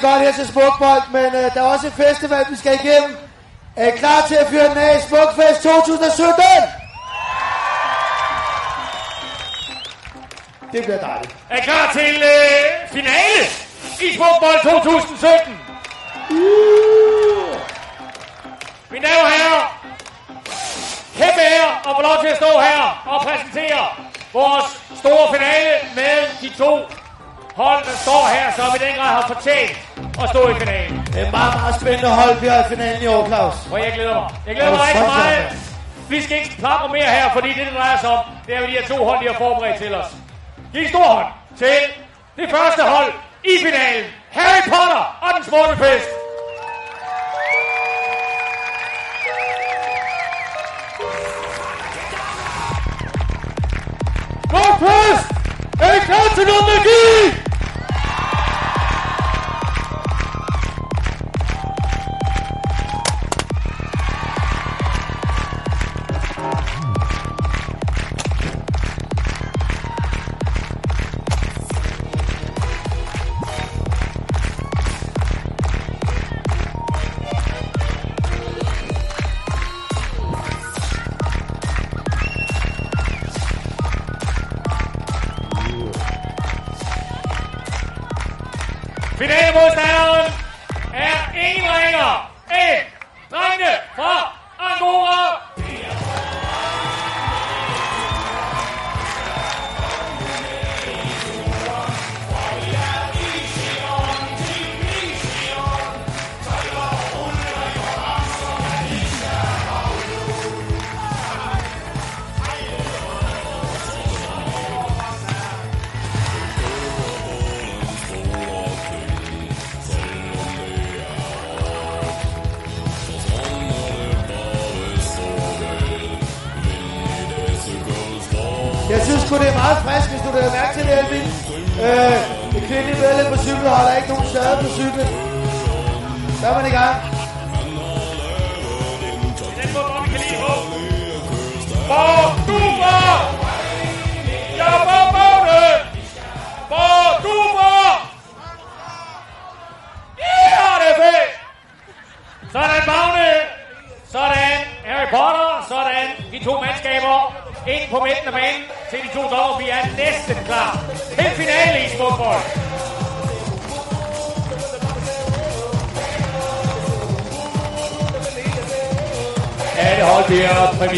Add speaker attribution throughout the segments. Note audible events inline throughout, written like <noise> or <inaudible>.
Speaker 1: det godt her til Smukbold, men øh, der er også en festival, vi skal igennem. Er I klar til at fyre den af? Smukfest 2017! Det bliver dejligt.
Speaker 2: Er klar til øh, finale i Smukbold 2017. Mine damer og herrer, kæmpe ære at få lov til at stå her og præsentere vores store finale med de to hold, der står her, som i den grad har fortjent at stå i finalen.
Speaker 1: Det er meget, meget spændende hold, vi har i finalen i år, Claus.
Speaker 2: Og jeg glæder mig. Jeg glæder
Speaker 1: Er
Speaker 2: mig rigtig meget. Vi skal ikke plapre mere her, fordi det, det drejer sig om, det er, at de her to hold, de har forberedt til os. Giv stor hånd til det første hold i finalen. Harry Potter og den smukke fest. God fest! Er I klar til noget magi?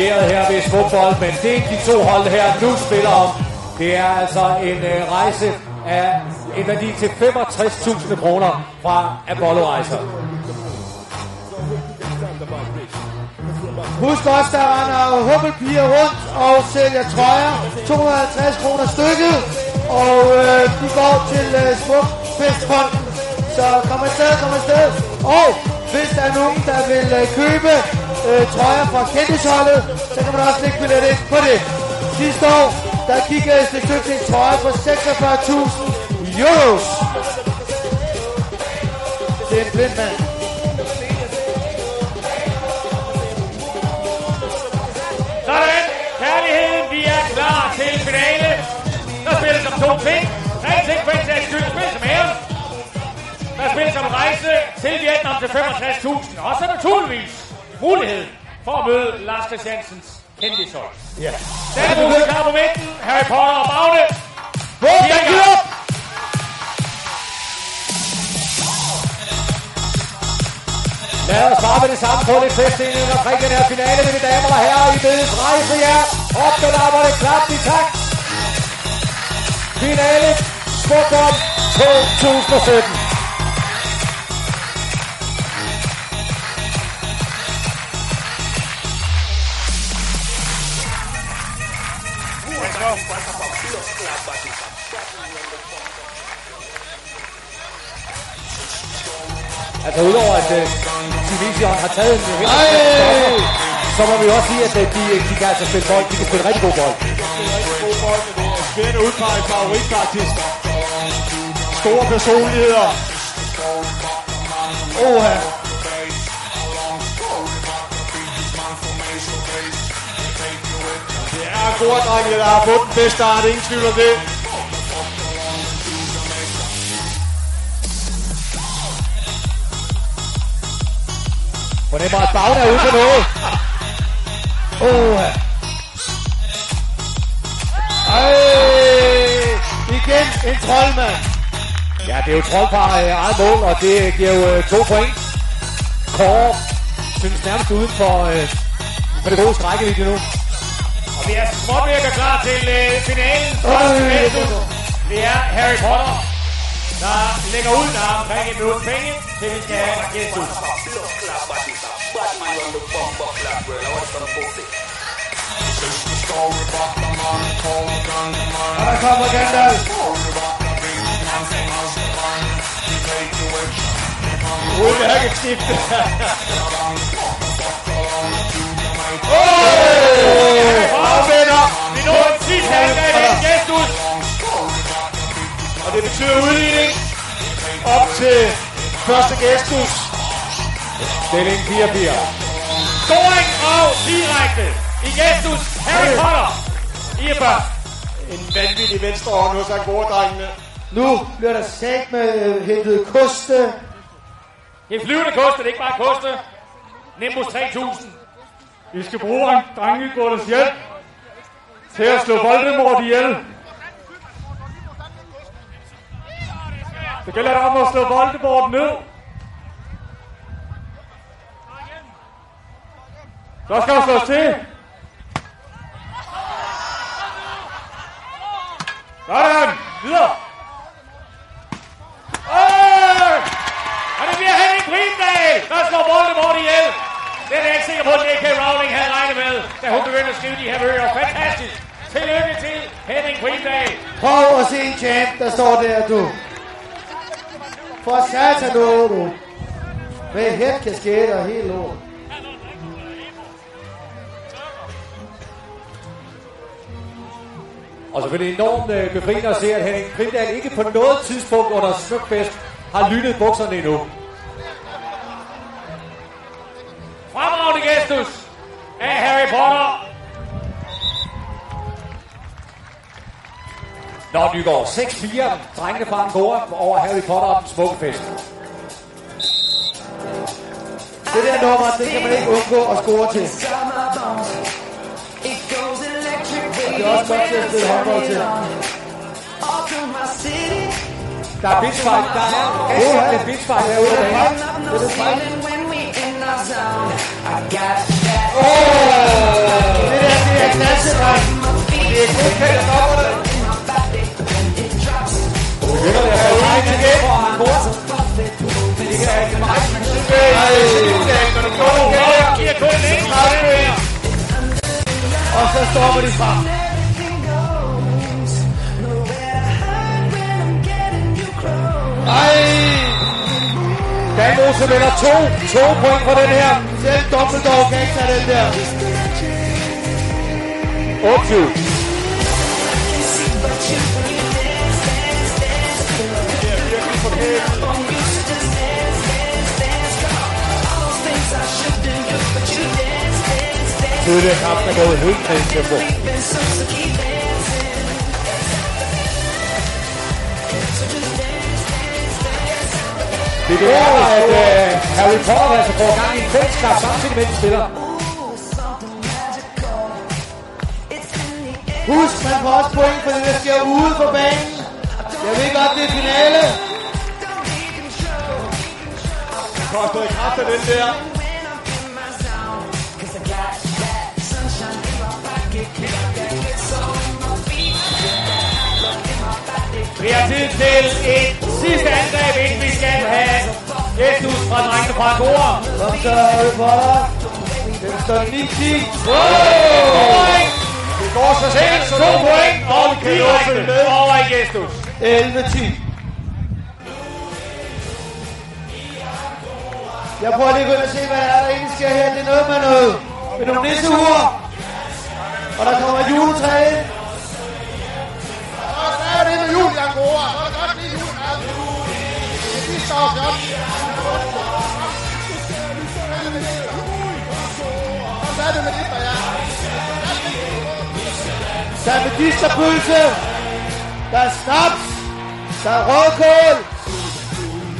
Speaker 2: Bliver her ved fodbold, men det de to hold her nu spiller om, det er altså en øh, rejse af en værdi til 65.000 kroner fra Apollo Rejser.
Speaker 1: Husk også, der render øh, hubbelpiger rundt og sælger trøjer. 250 kroner stykket. Og øh, de går til øh, Smukfestfonden. Så kom afsted, kom afsted. Og hvis der er nogen, der vil øh, købe øh, trøjer fra kendisholdet, så kan man også lægge billet ind på det. Sidste år, der gik jeg stykke til en trøje for 46.000 euros. Det er en blind mand.
Speaker 2: Sådan, kærligheden, vi er klar til finale. Der spilles om to ting. Alting for en sags skyld spilles om æren. Der spilles om rejse til Vietnam til 65.000. Og så naturligvis mulighed for at møde Lars Christiansens kendishold.
Speaker 1: Ja.
Speaker 2: Er mulighed klar på midten. Harry Potter og Vi er
Speaker 1: den op!
Speaker 2: Lad os bare med det samme få lidt feststilling omkring den her finale, mine damer og herrer. I bedes rejse jer. Op med lapperne, klap i takt. Finale, Smukbold 2017. Altså udover at uh, Division har taget en
Speaker 1: Ej!
Speaker 2: så må vi også sige, at uh, de, de kan altså spille bold. De kan spille rigtig god bold.
Speaker 3: god bold, men det er svært at udpege. Store personligheder.
Speaker 1: Oha.
Speaker 3: Er Angora-drengene, der har fået den bedste start. Ingen tvivl om det.
Speaker 4: Fornemmer, at Bagen er ude på noget.
Speaker 1: Åh, ja. Ej, igen en troldmand.
Speaker 4: Ja, det er jo troldpar fra øh, eget mål, og det giver jo øh, to point. Kåre synes nærmest uden for, øh, for det gode strækkevidde nu.
Speaker 2: Og vi er småt ved at gøre klar til øh, finalen.
Speaker 1: Øj,
Speaker 2: Første
Speaker 1: det er
Speaker 2: Festus.
Speaker 1: godt.
Speaker 2: Det er Harry Potter, der lægger ud der er omkring et minut penge, til vi skal have Gestus.
Speaker 1: Og der kommer Gandalf.
Speaker 3: Uden mærkeskifte. Afvender.
Speaker 2: Vi når en sidste af Gestus.
Speaker 3: Og det betyder udligning. Op til første gestus.
Speaker 4: Stilling 4-4.
Speaker 2: Scoring og direkte i Gestus. Harry Potter. I er først.
Speaker 3: En vanvittig venstre hånd hos Angora-drengene.
Speaker 1: Nu bliver der sagt med hentet koste.
Speaker 2: Det er flyvende koste, det er ikke bare koste. Nimbus 3000.
Speaker 5: Vi skal bruge drengegulvets hjælp til at slå Voldemort ihjel. Det gælder om at slå Voldemort ned. Så skal der slås til. Sådan. Videre.
Speaker 2: Øh! Og det bliver Henning Primdal, der slår Voldemort ihjel. Det er jeg ikke sikker på, at J.K. Rowling havde regnet med, da hun begyndte at skrive de her bøger. Fantastisk. Tillykke til Henning Primdal.
Speaker 1: Prøv at se en champ, der står der, du. For satan du, du. Med hætkasket og helt lort.
Speaker 4: Og selvfølgelig enormt øh, befriende at se, at Henning Primdal ikke på noget tidspunkt under Smukfest har lyttet bukserne endnu. Nå, Nygaard, 6-4. Drengene fra Angora over Harry Potter og den smukke fest.
Speaker 1: Det der nummer, det kan man ikke undgå at score til. Og det er også godt til at spille håndbold til.
Speaker 4: Der er bitchfight. Der er ganske lidt bitchfight herude på banen.
Speaker 1: Det er det fejl. Det der, det er knaldsedreng.
Speaker 3: Det er godkendt af
Speaker 2: og
Speaker 1: så stopper de frem. Ej,
Speaker 4: Dan Mose vinder to. To point for den her.
Speaker 1: selv Dumbledore kan ikke tage den der.
Speaker 4: 28. Det kampen er gået helt til tempo. Det kan være, at uh, Harry Potter altså får gang i en fællesskab samtidig med de spiller.
Speaker 1: Husk, man får også point for det, der sker ude på banen. Jeg ved godt, det er finale.
Speaker 3: Koster i kraft af den der.
Speaker 2: Vi har tid til et sidste angreb, inden vi skal have gestus fra drengene fra Angora.
Speaker 1: Kom så, Harry Potter. Den står 9-10.
Speaker 2: Point
Speaker 3: Det går så stærkt, så
Speaker 2: to point og
Speaker 3: kan du også med.
Speaker 2: over i gestus.
Speaker 1: 11-10. Jeg prøver lige at gå ind og se, hvad der er, der egentlig sker her. Det er noget med noget. Med nogle nissehuer. Og der kommer et juletræ ind.
Speaker 6: Hvad er det med jul i Angora? Så er det godt lige jul. Det er så godt. Hvad er det med det, der er?
Speaker 1: Der er medisterpølse. Der er snaps. Der er rødkål.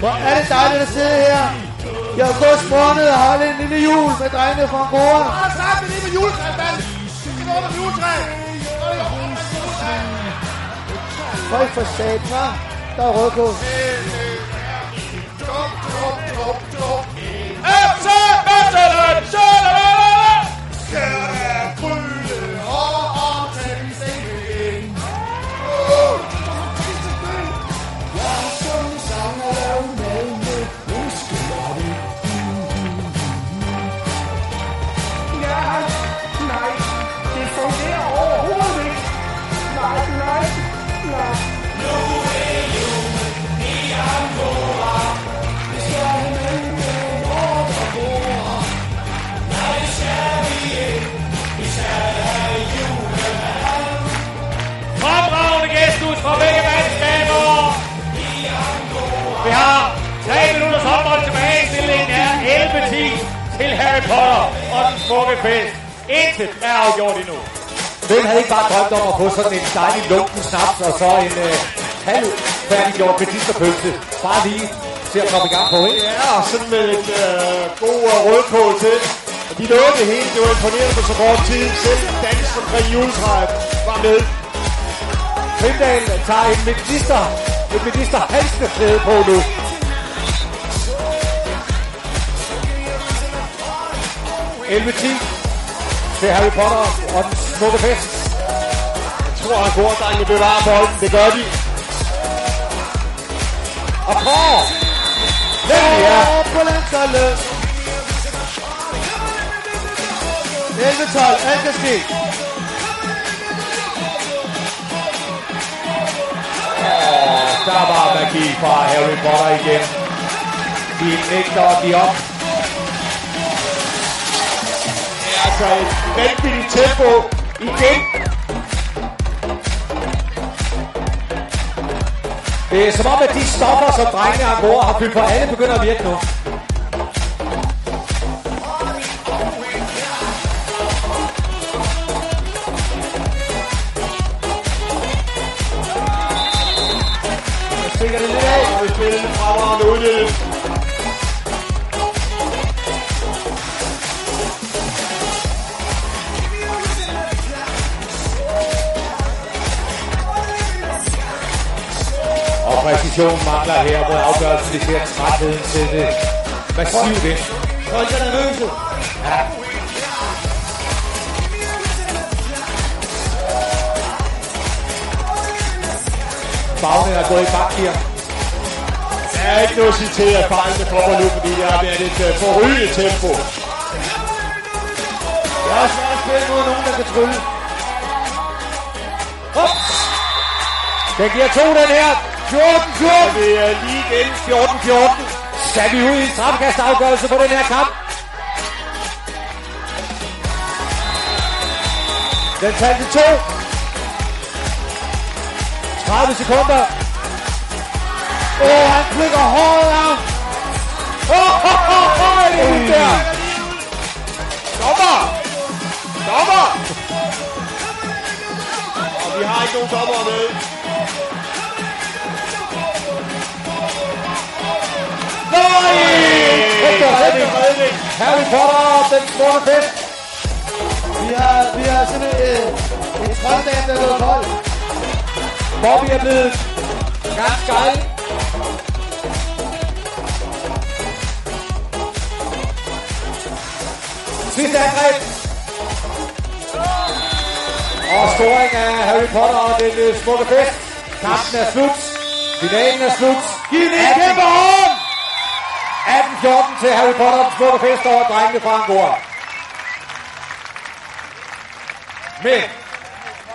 Speaker 1: Hvor er det dejligt at sidde her. I august måned og holde en lille jul med drengene fra Angora.
Speaker 6: Og så er vi lige med juletræet, mand. Vi skal nå med juletræet. Er.
Speaker 1: Høj for satan, hva'? Der er rødkål.
Speaker 2: FC Midtjylland! Potter og den smukke fest. Intet er afgjort endnu.
Speaker 4: Hvem havde ikke bare drømt om at få sådan en dejlig lunken snaps og så en øh, halv færdiggjort medisterpølse? Bare lige til at komme i gang på, ikke?
Speaker 3: Ja, og sådan med et øh, god øh, rødkål til. Og de nåede det hele. Det var imponerende på så kort tid. Selv dans omkring juletræet var med.
Speaker 4: Primdal tager en medister, et medister halsneklæde på nu. Elve 10 til Harry Potter og den smukke fest.
Speaker 3: Jeg tror, at Gordrengene bevarer bolden. Det gør de.
Speaker 4: Og Kåre! Ja.
Speaker 1: Og på landsholdet. 11-12, alt kan ske.
Speaker 4: Der var magi fra Harry Potter igen. De nægter at give op.
Speaker 3: altså et vanvittigt tempo igen.
Speaker 4: Det er som om, at de stopper, som drengene har mor har fyldt på alle, begynder at virke nu.
Speaker 3: Og
Speaker 4: præcisionen mangler her, hvor afgørelsen det ser trætheden til det massivt ind.
Speaker 1: Folk er nervøse.
Speaker 4: Bagnen er gået i bak her.
Speaker 3: Der er ikke noget at sige til, at fejlene kommer nu, fordi det har været et uh, forrygende tempo.
Speaker 1: Er også svært at spille mod nogen, der kan trylle.
Speaker 4: Den giver to, den her. 14, 14.
Speaker 3: Og det er lige igen 14-14.
Speaker 4: Skal vi ud i en straffekastafgørelse på den her kamp? Den talte to. 30 sekunder.
Speaker 1: Åh, oh, han flikker hårdt af.
Speaker 4: Åh, oh, oh, oh, det er ud der.
Speaker 3: Dommer! Dommer! Og vi har ikke nogen dommer med.
Speaker 4: Nej! Kæmpe redning. Harry Potter, den smukke fest.
Speaker 1: Vi har, vi har simpelthen øh, en trolddame, der er blevet kold.
Speaker 4: Bobby er blevet ganske gejl. Sidste angreb. Og scoring af Harry Potter og den øh, smukke fest. Kampen er slut. Finalen er slut.
Speaker 1: Giv den en kæmpe hånd!
Speaker 4: 18-14 til Harry Potter og den smukke fest over drengene fra Angora.
Speaker 2: Men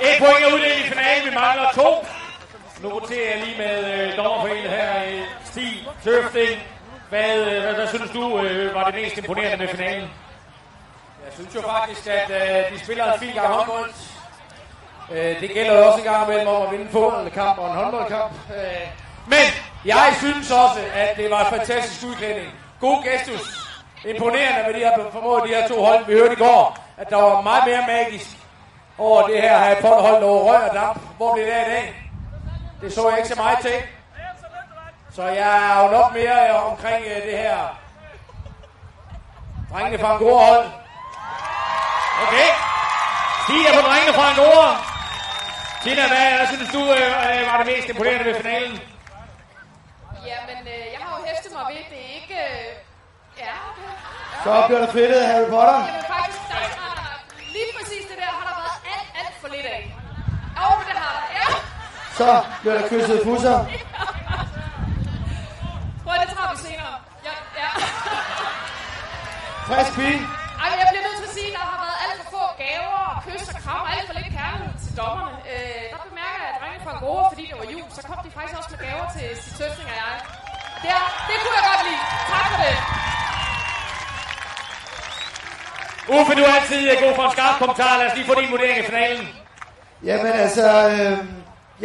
Speaker 2: et point er uddelt i finalen. Vi mangler to. Nu roterer jeg lige med øh, dommerforenet her. Øh, Stig Tøfting. Hvad, øh, hvad, hvad synes du øh, var det mest imponerende med finalen?
Speaker 7: Jeg synes jo faktisk, at øh, de spiller en fin gang håndbold. Øh, det gælder også en gang imellem om at vinde en fodboldkamp og en håndboldkamp. Øh, men jeg synes også, at det var en fantastisk udklædning. God gestus. Imponerende, hvad de har formået de her to hold. Vi hørte i går, at der var meget mere magisk over det her her hold over røg og damp. Hvor blev det af i dag? Det så jeg ikke så meget til. Så jeg er jo nok mere øh, omkring øh, det her drengene fra en god hold.
Speaker 2: Okay. Stig er på drengene fra Angora. Tina, hvad hvad synes du øh, var det mest imponerende ved finalen?
Speaker 8: Jamen, øh, jeg har jo hæftet mig ved, det ikke... Øh, ja, okay.
Speaker 1: Så bliver der fedtet af Harry Potter.
Speaker 8: Jamen faktisk, der har der, lige præcis det der har der været alt, alt for lidt af. Jo, men det har der, ja.
Speaker 1: Så bliver der kysset fusser. <laughs>
Speaker 8: Prøv det tager vi senere. Ja, ja.
Speaker 1: Frisk pige.
Speaker 8: Ej, men jeg bliver nødt til at sige, at der har været alt for få gaver og kys og kram og alt for lidt kærlighed til dommerne. Øh, der bemærker jeg, at drengene fra Gode, fordi det var jul, så kom de faktisk også med gaver til sit tøsning og jeg. Det, er, det kunne jeg godt lide. Tak for det.
Speaker 2: Uffe, du er altid øh, god for en skarp kommentar. Lad os lige få din vurdering i finalen.
Speaker 1: Jamen altså, øh,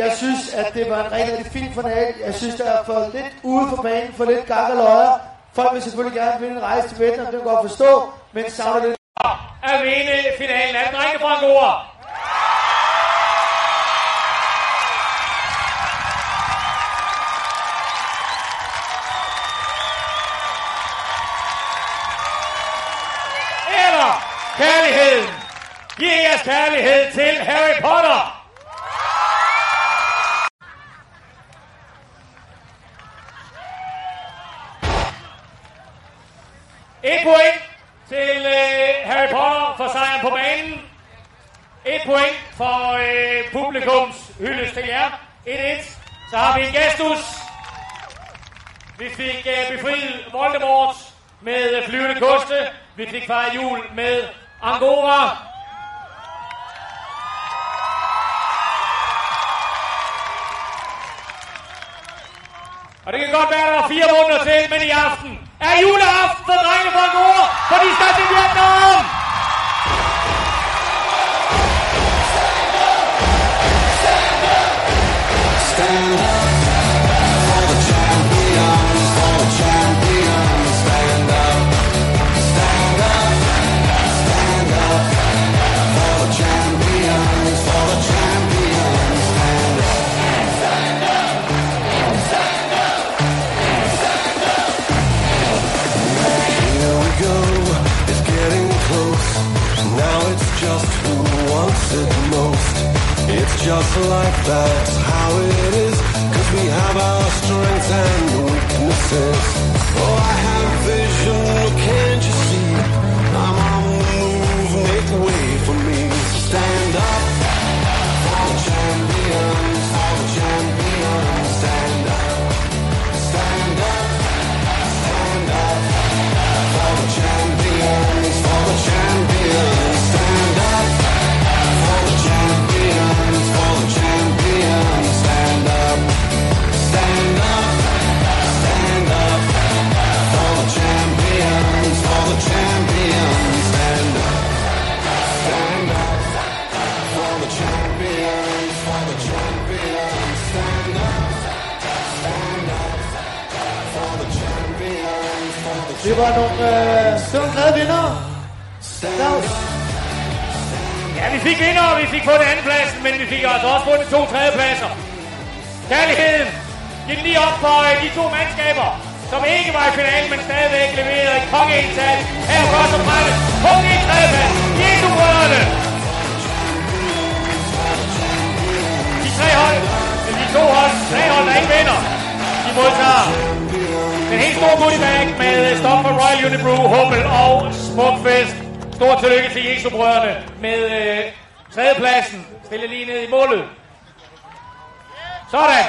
Speaker 1: jeg synes, at det var en rigtig, rigtig fin finale. Jeg synes, der er for lidt ude for banen, for lidt gang og løjer. Folk vil selvfølgelig gerne vinde en rejse til Vietnam, det kan godt forstå, men savner lidt.
Speaker 2: Vinde finalen af drengene fra Angora. Jeres kærlighed til Harry Potter. Et point til øh, Harry Potter for sejren på banen. Et point for øh, publikums hyldest til jer. 1-1. Så har vi en gestus. Vi fik øh, befriet Voldemort med øh, flyvende koste. Vi fik fejret jul med Angora. Og det kan godt være, at der er fire måneder til, men i aften er juleaften for drengene fra Angora, for de skal til Vietnam!
Speaker 9: Stand up! Stand up! Stand up! Wants it most. It's just like that's how it is. Cause we have our strengths and weaknesses. Oh, I have vision, can't
Speaker 1: øh, sådan glade vinder. Claus.
Speaker 2: Ja, vi fik vinder, og vi fik på den anden plads, men vi fik altså også fundet to tredjepladser. Kærligheden. Giv lige op for øh, de to mandskaber, som ikke var i finalen, men stadigvæk leverede et kongeindsats. Her først og fremmest på en tredjeplads. Jesu brødrene. De tre hold, de to hold, tre hold, der ikke vinder, de modtager en helt store goodiebag med stop for Royal Unibrew, Hummel og Smukfest. Stort tillykke til Jesu brødrene med øh, tredjepladsen. Stille lige ned i målet. Sådan.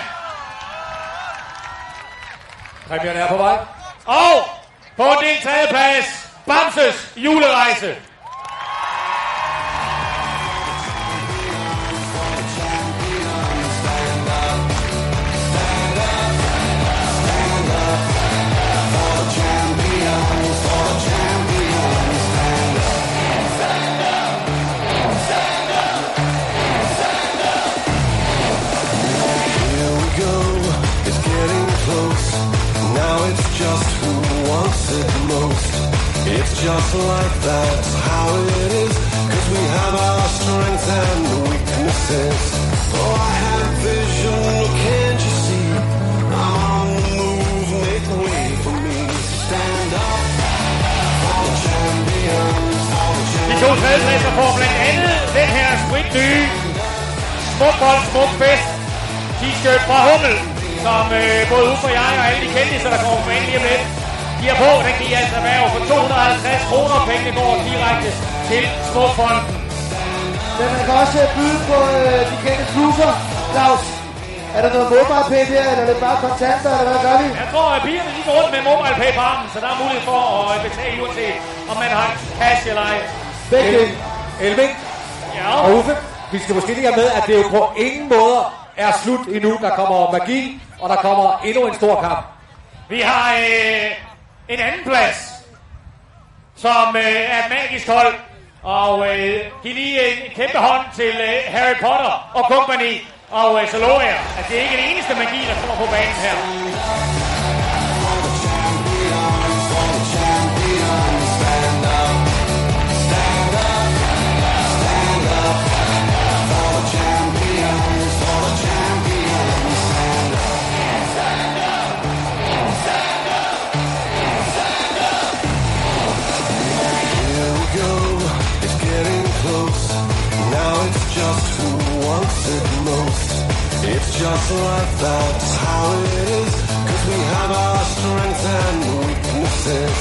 Speaker 7: Præmierne er på vej.
Speaker 2: Og på din tredjeplads, Bamses julerejse.
Speaker 9: Like that's how it is. Cause we have our strengths and weaknesses. Oh, I have vision, can't you see? I'm on the move, make way for me. Stand up for the champions, for the
Speaker 2: De to tredjepladser får blandt andet den her sprit nye smuk bold, t-shirt fra Hummel, som øh, både Uffe og jeg og alle de kendte, så der kommer på ind lige om lidt, giver på. Den giver altså erhverv for 250 kroner. Pengene går direkte til Smukfonden.
Speaker 1: Men man kan også øh, byde på øh, de kendte bluser. Claus, er der noget mobile pay der, eller er det bare kontanter, eller hvad gør vi?
Speaker 2: Jeg tror, at pigerne lige går rundt med mobile pay på armen, så der er mulighed for at øh, betale uanset om man har cash eller ej.
Speaker 1: Begge.
Speaker 4: Elving
Speaker 2: Ja,
Speaker 4: og Uffe, vi skal måske lige have med, at det jo på ingen måder er slut endnu. Der kommer magi, og der kommer endnu en stor kamp.
Speaker 2: vi har øh, en anden plads, som øh, er et magisk hold. Og øh, giv lige en kæmpe hånd til øh, Harry Potter og company. Og øh, så lover jeg, at det er ikke det eneste magi, der kommer på banen her.
Speaker 9: It's just like that's how it is. Cause we have our strengths and weaknesses.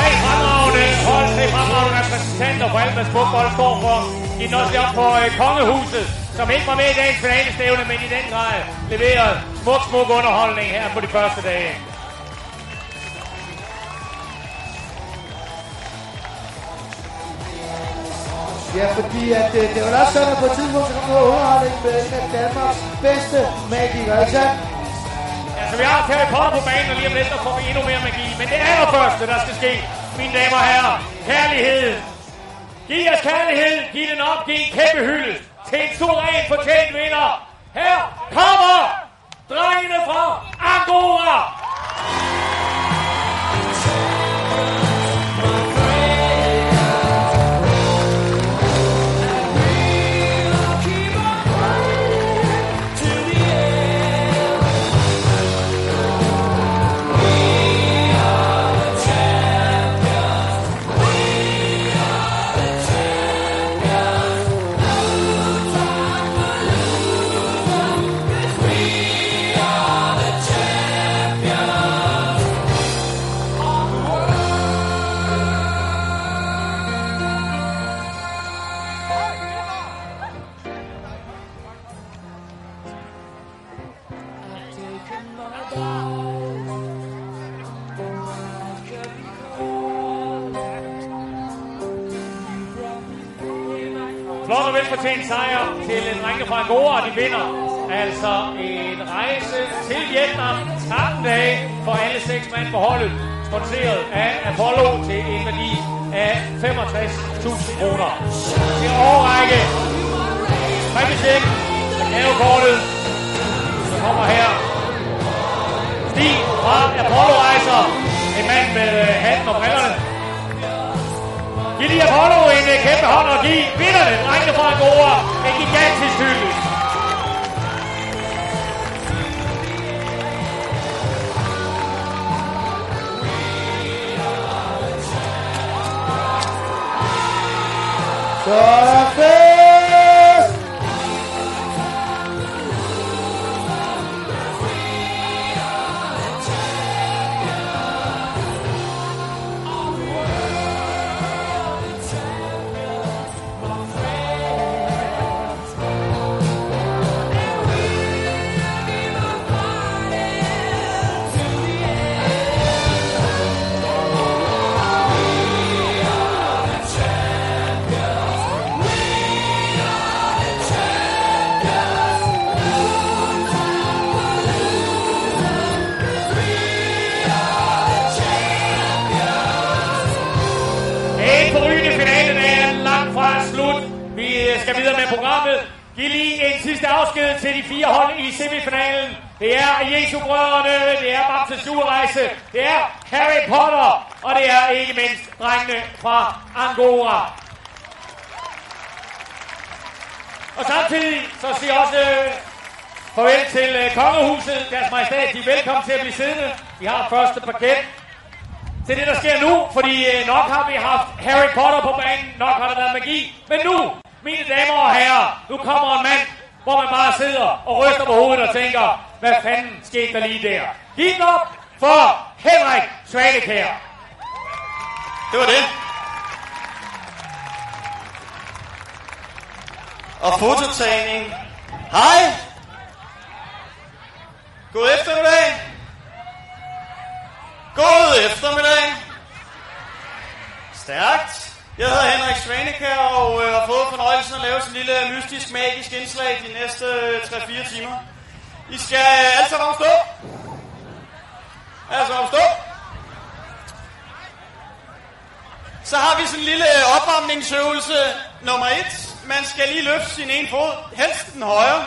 Speaker 2: Hey, fremragende hold, tre fremragende repræsentanter for Almas fodbold står for. De er op på øh, Kongehuset, som ikke var med i dagens finalestævne, men i den grad leverede smuk, smuk underholdning her på de første dage.
Speaker 1: Ja, fordi at, det, det var også sådan, at på et tidspunkt, så kom der underholdning med en af Danmarks bedste magikere, ikke sandt?
Speaker 2: Altså, vi har Harry Potter på banen, og lige om lidt, der får vi endnu mere magi. Men det allerførste, der skal ske, mine damer og herrer, kærlighed. Giv jeres kærlighed, giv den op, giv en kæmpe hylde til en ren fortjent vinder. Her kommer drengene fra Angora. Angora, og de vinder altså en rejse til Vietnam 13 dage for alle seks mand på holdet, sponsoreret af Apollo til en værdi af 65.000 kroner. Det overrække. Præmiecheck, gavekortet, Så kommer her. Stig fra Apollo Rejser, en mand med hatten og brillerne. Giv lige Apollo en øh, kæmpe hånd og giv vinderne, drengene fra Angora, en gigantisk hyldest.
Speaker 1: Så
Speaker 2: Det Jesu Brødrene, det er Bamses Julerejse, det er Harry Potter, og det er ikke mindst drengene fra Angora. Og samtidig så siger også øh, farvel til øh, kongehuset, deres majestæt. De er velkommen til at blive siddende. Vi har første paket til det, der sker nu, fordi øh, nok har vi haft Harry Potter på banen, nok har der været magi. Men nu, mine damer og herrer, nu kommer en mand, hvor man bare sidder og ryster på hovedet og tænker, hvad fanden skete der lige der? Giv den op for Henrik Svanekær.
Speaker 10: Det var det. Og fototagning. Hej. God eftermiddag. God eftermiddag. Stærkt. Jeg hedder Henrik Svanekær og øh, har fået fornøjelsen at lave sådan en lille mystisk, magisk indslag de næste øh, 3-4 timer. I skal øh, alle sammen opstå. Alle sammen opstå. Så har vi sådan en lille øh, opvarmningsøvelse nummer 1. Man skal lige løfte sin ene fod, helst den højre.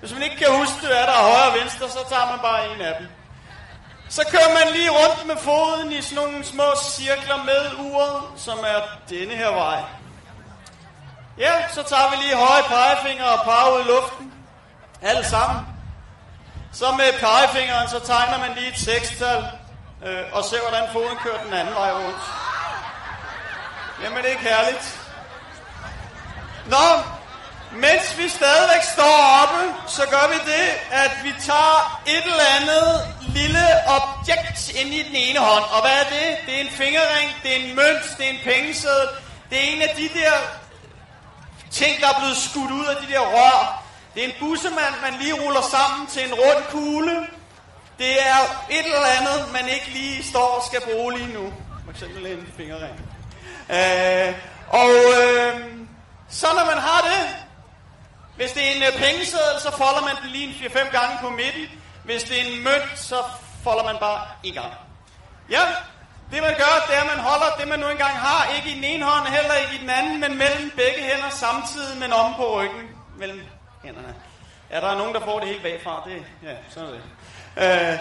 Speaker 10: Hvis man ikke kan huske, hvad der er højre og venstre, så tager man bare en af dem. Så kører man lige rundt med foden i sådan nogle små cirkler med uret, som er denne her vej. Ja, så tager vi lige høje pegefinger og peger ud i luften. Alle sammen. Så med pegefingeren, så tegner man lige et sekstal, øh, og ser, hvordan foden kører den anden vej rundt. Jamen, det er ikke herligt. Nå, mens vi stadigvæk står oppe, så gør vi det, at vi tager et eller andet lille objekt ind i den ene hånd. Og hvad er det? Det er en fingerring, det er en mønt, det er en pengeseddel. Det er en af de der ting, der er blevet skudt ud af de der rør. Det er en bussemand, man lige ruller sammen til en rund kugle. Det er et eller andet, man ikke lige står og skal bruge lige nu. For eksempel en fingerring. Øh, og øh, så når man har det, hvis det er en øh, pengeseddel, så folder man den lige en 4-5 gange på midten. Hvis det er en mønt, så folder man bare en gang. Ja, det man gør, det er, at man holder det, man nu engang har, ikke i den ene hånd, heller ikke i den anden, men mellem begge hænder samtidig, men om på ryggen. Mellem hænderne. Ja, der er nogen, der får det helt bagfra. Det, ja, sådan er det. Øh,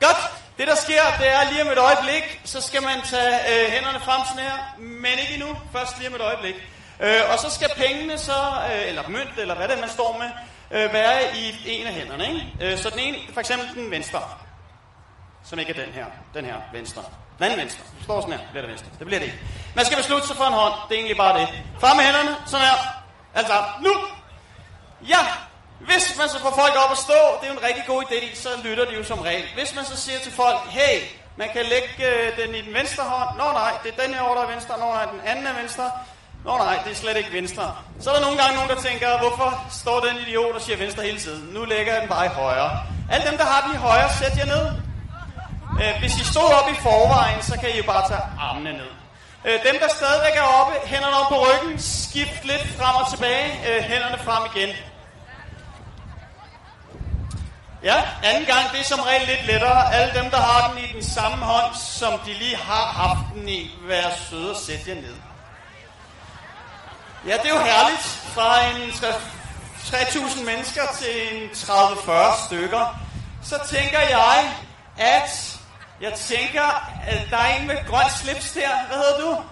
Speaker 10: godt. Det, der sker, det er lige om et øjeblik, så skal man tage øh, hænderne frem sådan her, men ikke endnu. Først lige om et øjeblik. Øh, og så skal pengene så, øh, eller mønt, eller hvad det er, man står med, øh, være i en af hænderne. Ikke? Øh, så den ene, for eksempel den venstre, som ikke er den her, den her venstre. Den anden venstre. Står sådan her, bliver det venstre. Det bliver det ikke. Man skal beslutte sig for en hånd. Det er egentlig bare det. Frem med hænderne, sådan her. Altså, nu! Ja, hvis man så får folk op at stå, det er jo en rigtig god idé, så lytter de jo som regel. Hvis man så siger til folk, hey, man kan lægge øh, den i den venstre hånd. Nå nej, det er den her over, der er venstre. Nå nej, den anden er venstre. Nå nej, det er slet ikke venstre. Så er der nogle gange nogen, der tænker, hvorfor står den idiot og siger venstre hele tiden? Nu lægger jeg den bare i højre. Alle dem, der har den i højre, sæt jer ned. Øh, hvis I stod op i forvejen, så kan I jo bare tage armene ned. Øh, dem, der stadigvæk er oppe, hænderne op på ryggen, skift lidt frem og tilbage, øh, hænderne frem igen. Ja, anden gang, det er som regel lidt lettere. Alle dem, der har den i den samme hånd, som de lige har haft den i, vær søde og sæt jer ned. Ja, det er jo herligt. Fra en 3.000 mennesker til en 30-40 stykker. Så tænker jeg, at jeg tænker, at der er en med grøn slips der. Hvad hedder du?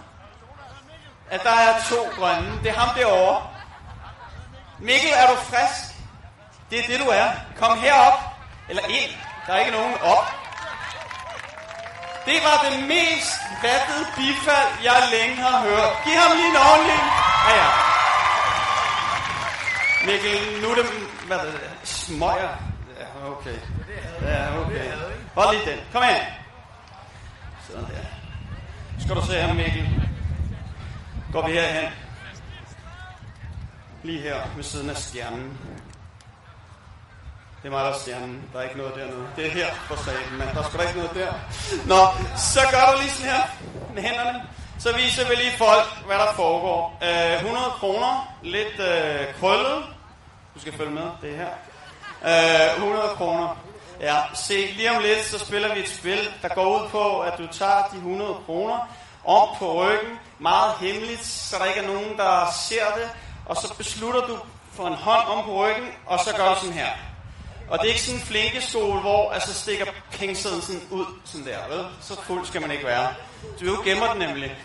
Speaker 10: At der er to grønne. Det er ham derovre. Mikkel, er du frisk? Det er det, du er. Kom herop. Eller ind. Der er ikke nogen op. Det var det mest vattede bifald, jeg længe har hørt. Giv ham lige en ordentlig... Ja, ja. Mikkel, nu er det... Hvad er det? Smøger. Ja, okay. Ja, okay. Hold lige den. Kom her. Sådan der. Skal du se her, Mikkel. Går vi herhen. Lige her ved siden af stjernen. Det er mig, der er stjernen. Der er ikke noget dernede. Det er her på staten, men der er sgu da ikke noget der. Nå, så gør du lige sådan her med hænderne. Så viser vi lige folk, hvad der foregår. Øh, 100 kroner. Lidt øh, krøllet. Du skal følge med. Det er her. Øh, 100 kroner. Ja, se, lige om lidt, så spiller vi et spil, der går ud på, at du tager de 100 kroner om på ryggen, meget hemmeligt, så der ikke er nogen, der ser det, og så beslutter du for en hånd om på ryggen, og så gør du sådan her. Og det er ikke sådan en flinkestol, hvor altså stikker pengesedlen sådan ud, sådan der, vel? Så fuld skal man ikke være. Du gemmer den nemlig.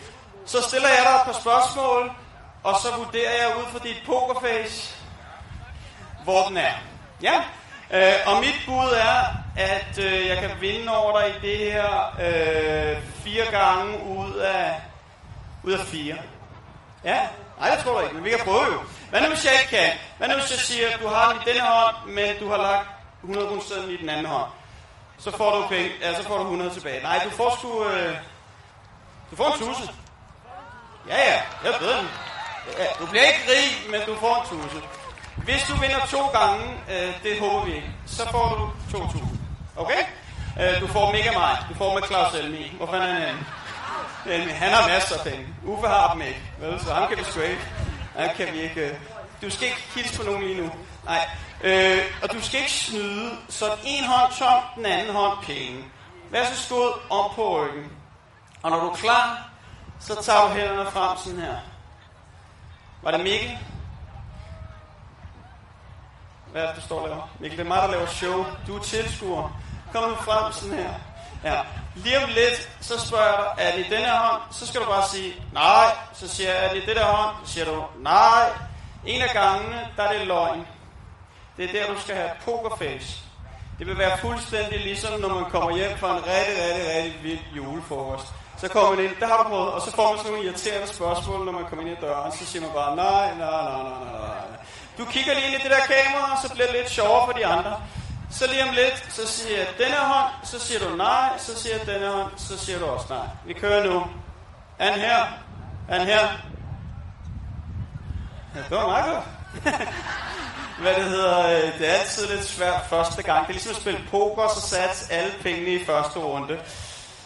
Speaker 10: Så stiller jeg dig et par spørgsmål, og så vurderer jeg ud fra dit pokerface, hvor den er. Ja, øh, og mit bud er, at øh, jeg kan vinde over dig i det her øh, fire gange ud af, ud af fire. Ja, nej, det tror jeg ikke, men vi kan prøve jo. Hvad nu hvis jeg ikke kan? Hvad nu hvis jeg siger, at du har den i denne hånd, men du har lagt 100 kroner i den anden hånd? Så får du penge, ja, så får du 100 tilbage. Nej, du får sgu, øh, du får en tusse. Ja, ja, jeg ved den. Ja, du bliver ikke rig, men du får en tusse. Hvis du vinder to gange, øh, det håber vi ikke, så får du 2.000. Okay? Øh, du får mega meget. Du får med Claus Elmi. Hvor fanden er han han har masser af penge. Uffe har dem ikke. Vel? Så ham kan vi sgu ikke. Han kan vi ikke. Øh, du skal ikke hilse på nogen lige nu. Nej. Øh, og du skal ikke snyde. Så en hånd tom, den anden hånd penge. Vær så skåd om på ryggen. Og når du er klar, så tager du hænderne frem sådan her. Var det Mikkel? Hvad er det, du står og laver? Mikkel, det er mig, der laver show. Du er tilskuer. Kom nu frem sådan her. Ja. Lige om lidt, så spørger jeg dig, er det i denne hånd? Så skal du bare sige, nej. Så siger jeg, er det i det der hånd? Så siger du, nej. En af gangene, der er det løgn. Det er der, du skal have pokerface. Det vil være fuldstændig ligesom, når man kommer hjem fra en rigtig, rigtig, rigtig vild julefrokost. Så kommer man ind, der har du prøvet, og så får man sådan nogle irriterende spørgsmål, når man kommer ind i døren. Så siger man bare, nej, nej, nej, nej, nej, nej. Du kigger lige ind i det der kamera, og så bliver det lidt sjovere for de andre. Så lige om lidt, så siger jeg denne hånd, så siger du nej, så siger jeg denne hånd, så siger du også nej. Vi kører nu. An her? An her? Ja, det var meget godt. <laughs> Hvad det hedder, øh, det er altid lidt svært første gang. Det er ligesom at spille poker, så sats alle pengene i første runde.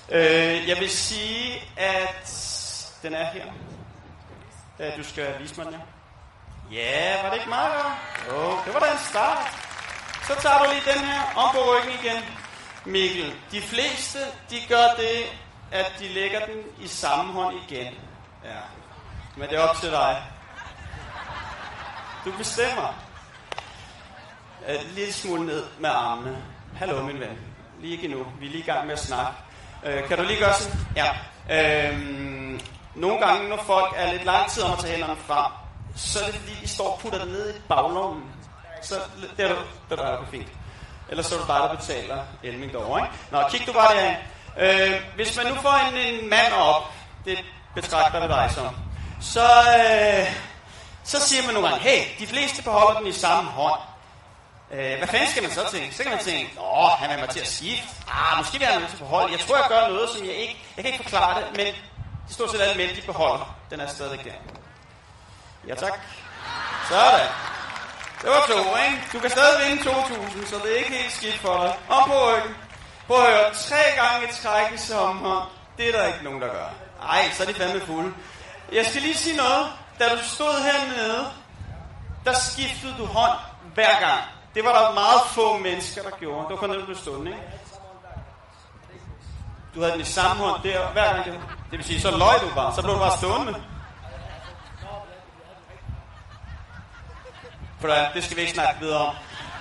Speaker 10: Øh, jeg vil sige, at den er her. Ja, du skal vise mig den her. Ja, var det ikke meget godt? Jo, det var da en start. Så tager du lige den her om på ryggen igen. Mikkel, de fleste, de gør det, at de lægger den i samme hånd igen. Ja, men det er op til dig. Du bestemmer. Lidt smule ned med armene. Hallo, min ven. Lige ikke endnu. Vi er lige i gang med at snakke. Øh, kan du lige gøre sådan? Ja. Øhm, nogle gange, når folk er lidt lang tid om at tage hænderne frem, så er det fordi, de står og putter den ned i baglommen. Så det er du, det er du fint. Ellers så er det dig, der betaler Elming derovre, ikke? Nå, kig du bare derhen. Øh, hvis man nu får en, en mand op, det betragter vi dig som, så, øh, så siger man nogle gange, hey, de fleste beholder den i samme hånd. Øh, hvad fanden skal man så tænke? Så kan man tænke, åh, han er mig til at skifte. Ah, måske vil han med til at beholde. Jeg tror, jeg gør noget, som jeg ikke... Jeg kan ikke forklare det, men de stort set alle mænd, de beholder. Den er stadig der. Ja, tak. Sådan. Det var to, ikke? Du kan stadig vinde 2.000, så det er ikke helt skidt for dig. Om på ryggen. Prøv at høre, tre gange træk i sommer. Det er der ikke nogen, der gør. Ej, så er de fandme fulde. Jeg skal lige sige noget. Da du stod hernede, der skiftede du hånd hver gang. Det var der meget få mennesker, der gjorde. Det var kun, dem, du blev stående, ikke? Du havde den i samme hånd der, hver gang det Det vil sige, så løg du bare. Så blev du bare stående. For da, det skal vi ikke snakke videre om.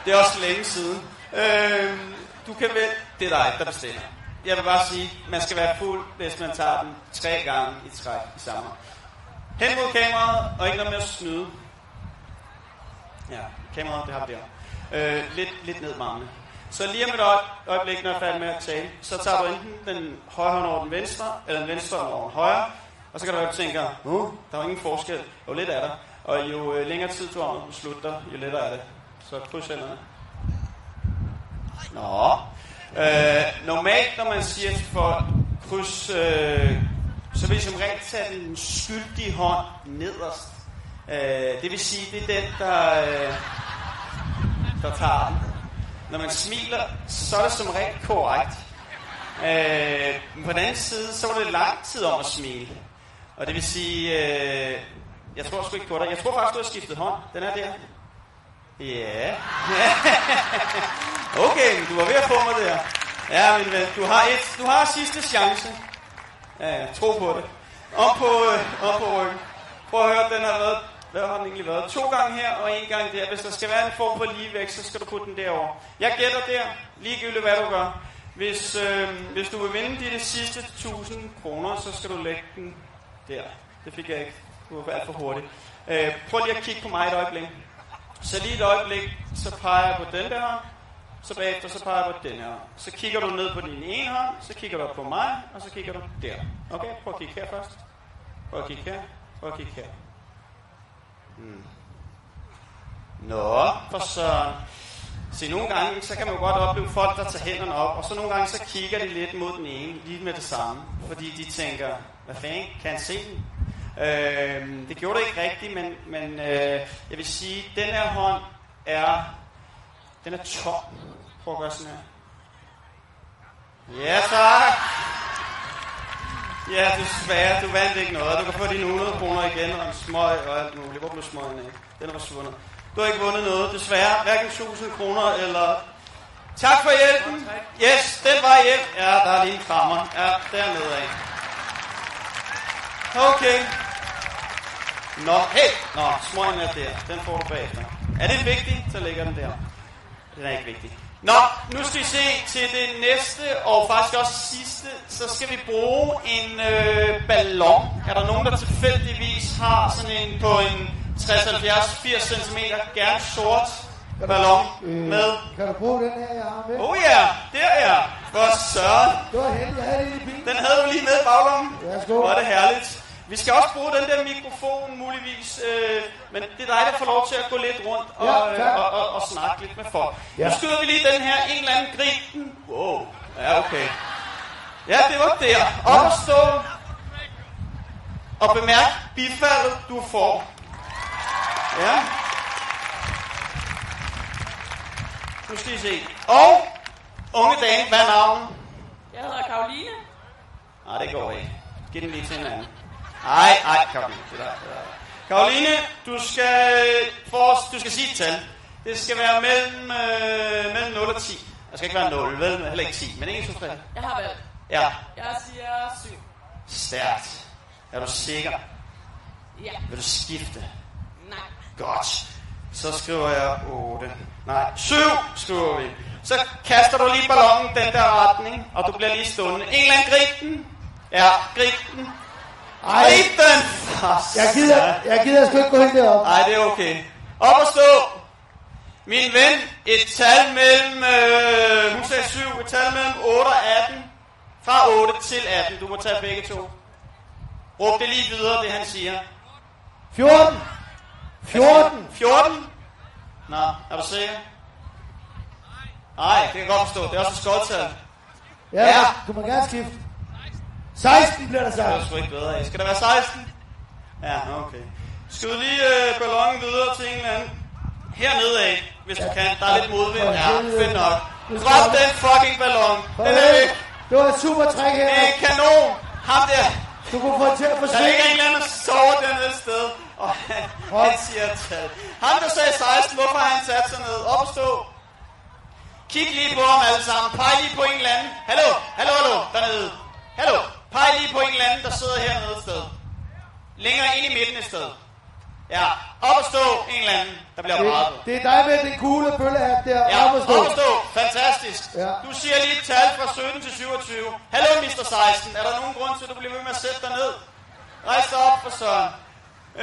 Speaker 10: Det er også længe siden. Øh, du kan vel... Det er dig, der bestemmer. Jeg vil bare sige, man skal være fuld, hvis man tager den tre gange i træk i samme. Hen mod kameraet, og ikke noget med at snyde. Ja, kameraet, det har vi der. Øh, lidt, lidt ned med. Så lige om et øjeblik, når jeg er færdig med at tale, så tager du enten den højre hånd over den venstre, eller den venstre hånd over den højre, og så kan du være, at du tænker, uh, der er ingen forskel, jo lidt er der. Og jo øh, længere tid du har slutter, beslutte jo lettere er det. Så kryds hænderne. Nå. Øh, normalt, når man siger til folk, kryds, øh, så vil de som regel tage den skyldige hånd nederst. Øh, det vil sige, det er den, der, øh, der tager den. Når man smiler, så er det som regel korrekt. Øh, men på den anden side, så var det lang tid om at smile. Og det vil sige, øh, jeg tror sgu ikke på dig. Jeg tror faktisk, du har skiftet hånd. Den er der. Ja. <laughs> okay, men du var ved at få mig der. Ja, men ven, du har, et, du har sidste chance. Ja, ja, tro på det. Om på, øh, om på ryggen. Prøv at høre, den har været Hvad har den egentlig været? To gange her og en gang der. Hvis der skal være en form for ligevægt, så skal du putte den derover. Jeg gætter der, ligegyldigt hvad du gør. Hvis, øh, hvis du vil vinde de sidste 1000 kroner, så skal du lægge den der. Det fik jeg ikke. Du var alt for hurtigt. Øh, prøv lige at kigge på mig et øjeblik. Så lige et øjeblik, så peger jeg på den der så bagefter så peger jeg på den her. Så kigger du ned på din ene hånd, så kigger du op på mig, og så kigger du der. Okay, prøv at kigge her først. Prøv at kigge her. Prøv at kigge her. Hmm. Nå, for så... Se, nogle gange, så kan man jo godt opleve folk, der tager hænderne op, og så nogle gange, så kigger de lidt mod den ene, lige med det samme, fordi de tænker, hvad fanden, kan han se den? Øh, det gjorde det ikke rigtigt, men, men øh, jeg vil sige, den her hånd er, den er tom. Prøv at gøre sådan her. Ja, tak. Ja, desværre, du vandt ikke noget. Du kan få dine 100 kroner igen og en smøg og alt muligt. Hvor blev smøgen af? Den er forsvundet. Du har ikke vundet noget, desværre. Hverken 1000 kroner eller... Tak for hjælpen. Yes, den var hjem. Ja, der er lige en krammer. Ja, dernede af. Okay. Nå, hey. Nå, smøgen er der. Den får du bagefter. Er det vigtigt, så ligger den der. Den er ikke vigtig. Nå, nu skal vi se til det næste, og faktisk også sidste, så skal vi bruge en øh, ballon. Er der nogen, der tilfældigvis har sådan en på en 60-70-80 cm, gerne sort ballon
Speaker 1: Øh,
Speaker 10: med?
Speaker 1: Kan du bruge den her, jeg har med?
Speaker 10: Oh ja, der er. For søren.
Speaker 1: Det var heldigt, jeg havde det i bilen.
Speaker 10: Den havde du lige med i baglommen.
Speaker 1: Værsgo.
Speaker 10: Hvor er det herligt. Vi skal også bruge den der mikrofon muligvis, øh, men det er dig, der får lov til at gå lidt rundt og,
Speaker 1: Ja,
Speaker 10: øh, og, og, og snakke lidt med folk.
Speaker 1: Ja.
Speaker 10: Nu skyder vi lige den her en eller anden griben. Wow, ja okay. Ja, det var der. Op og stå. Og bemærk bifaldet, du får. Ja. Nu skal I se. Og, unge dame, hvad er navnet?
Speaker 8: Jeg hedder Karoline.
Speaker 10: Nej, det går ikke. Giv den lige til en anden. Nej, nej, Karoline. Det der, det der. Karoline, du skal, for, du skal sige et tal. Det skal være mellem, øh, mellem 0 og 10. Der skal ikke være 0, vel? Heller ikke 10, men 1, 2, 3.
Speaker 8: Jeg har valgt.
Speaker 10: Ja,
Speaker 8: Jeg siger 7.
Speaker 10: stærkt. Er du sikker?
Speaker 8: Ja.
Speaker 10: Vil du skifte?
Speaker 8: Nej.
Speaker 10: Godt. Så skriver jeg 8. Nej, 7 skriver vi. Så kaster du lige ballonen den der retning, og du bliver lige stående. En eller anden grib den. Ja, grib den.
Speaker 1: Ej.
Speaker 10: Den!
Speaker 1: Jeg gider, jeg gider sgu ikke gå helt derop.
Speaker 10: Nej, det er okay. Op og stå. Min ven, et tal mellem, øh, hun sagde 7, et tal mellem 8 og 18. Fra 8 til 18. Du må tage begge to. Råb det lige videre, det han siger.
Speaker 1: 14. 14.
Speaker 10: 14? Nå, er du sikker? Nej, det kan jeg godt forstå. Det er også et skåltal.
Speaker 1: Ja,
Speaker 10: Ja.
Speaker 1: du må gerne skifte. 16 bliver der
Speaker 10: Det er
Speaker 1: sagt.
Speaker 10: sgu ikke bedre af. Skal der være 16? Ja, okay. Skal du lige øh, ballonen videre til en eller anden? Hernede af, hvis du kan. Der er lidt modvind. Ja, fedt nok. Drop den fucking ballon. Den er væk.
Speaker 1: Det var et super træk her.
Speaker 10: Det er en kanon. Ham der.
Speaker 1: Du kunne få det til at
Speaker 10: Der
Speaker 1: forsvinde.
Speaker 10: ligger en eller anden, der sover dernede sted. Og han, han siger tal. Ham, der sagde 16, hvorfor har han sat sig ned? Op og stå. Kig lige på ham alle sammen. Peg lige på en eller anden. Hallo, hallo, hallo, dernede. Hallo, peg lige på en eller anden, der sidder hernede et sted. Længere ind i midten et sted. Ja, op og stå en eller anden, der bliver.
Speaker 1: Det, det er dig med den coole bøllehat der.
Speaker 10: Ja,
Speaker 1: Op og stå.
Speaker 10: op og stå. Fantastisk.
Speaker 1: Ja.
Speaker 10: Du siger lige et tal fra 17 til 27. Hallo, Mr. 16. Er der nogen grund til, at du bliver ved med at sætte dig ned? Rejs dig op for søren.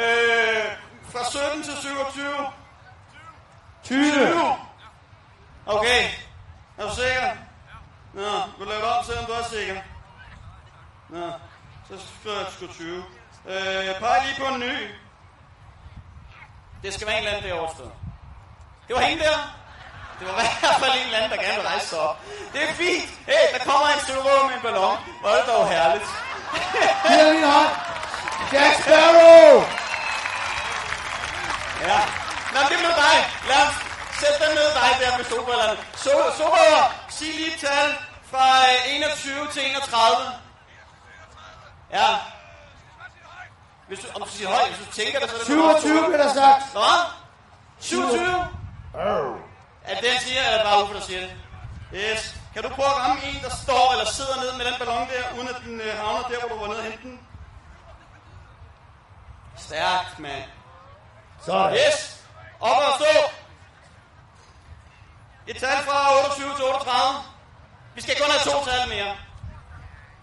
Speaker 10: Øh, fra 17 til 27. 20. Okay. Er du sikker? Nå, du laver det om, selvom du er sikker. Nå, så skriver jeg sgu 20. Øh, peg lige på en ny. Det skal være en eller anden derovre sted. Det var hende der. Det var i hvert fald en eller anden, der gerne vil rejse sig op. Det er fint. Hey, der kommer en psykolog med en ballon. Hvor er det dog herligt.
Speaker 1: Giv min hånd. Jack Sparrow.
Speaker 10: Ja. Nå, det blev dig. Lad os sætte den ned dig der med solbrillerne. Så, Sober, sig lige tal fra øh, 21 til 31. Ja. Hvis du, om du siger højt, hvis du tænker det, så er det
Speaker 1: 27 bliver der sagt.
Speaker 10: Hvad? 27? Er det den siger, er det bare Uffe, der siger det? Yes. Kan du prøve at ramme en, der står eller sidder nede med den ballon der, uden at den øh, havner der, hvor du var nede og hente den? Stærkt, mand.
Speaker 1: Sådan.
Speaker 10: Yes. Op og stå. Et tal fra 28 til 38. Vi skal kun have to tal mere.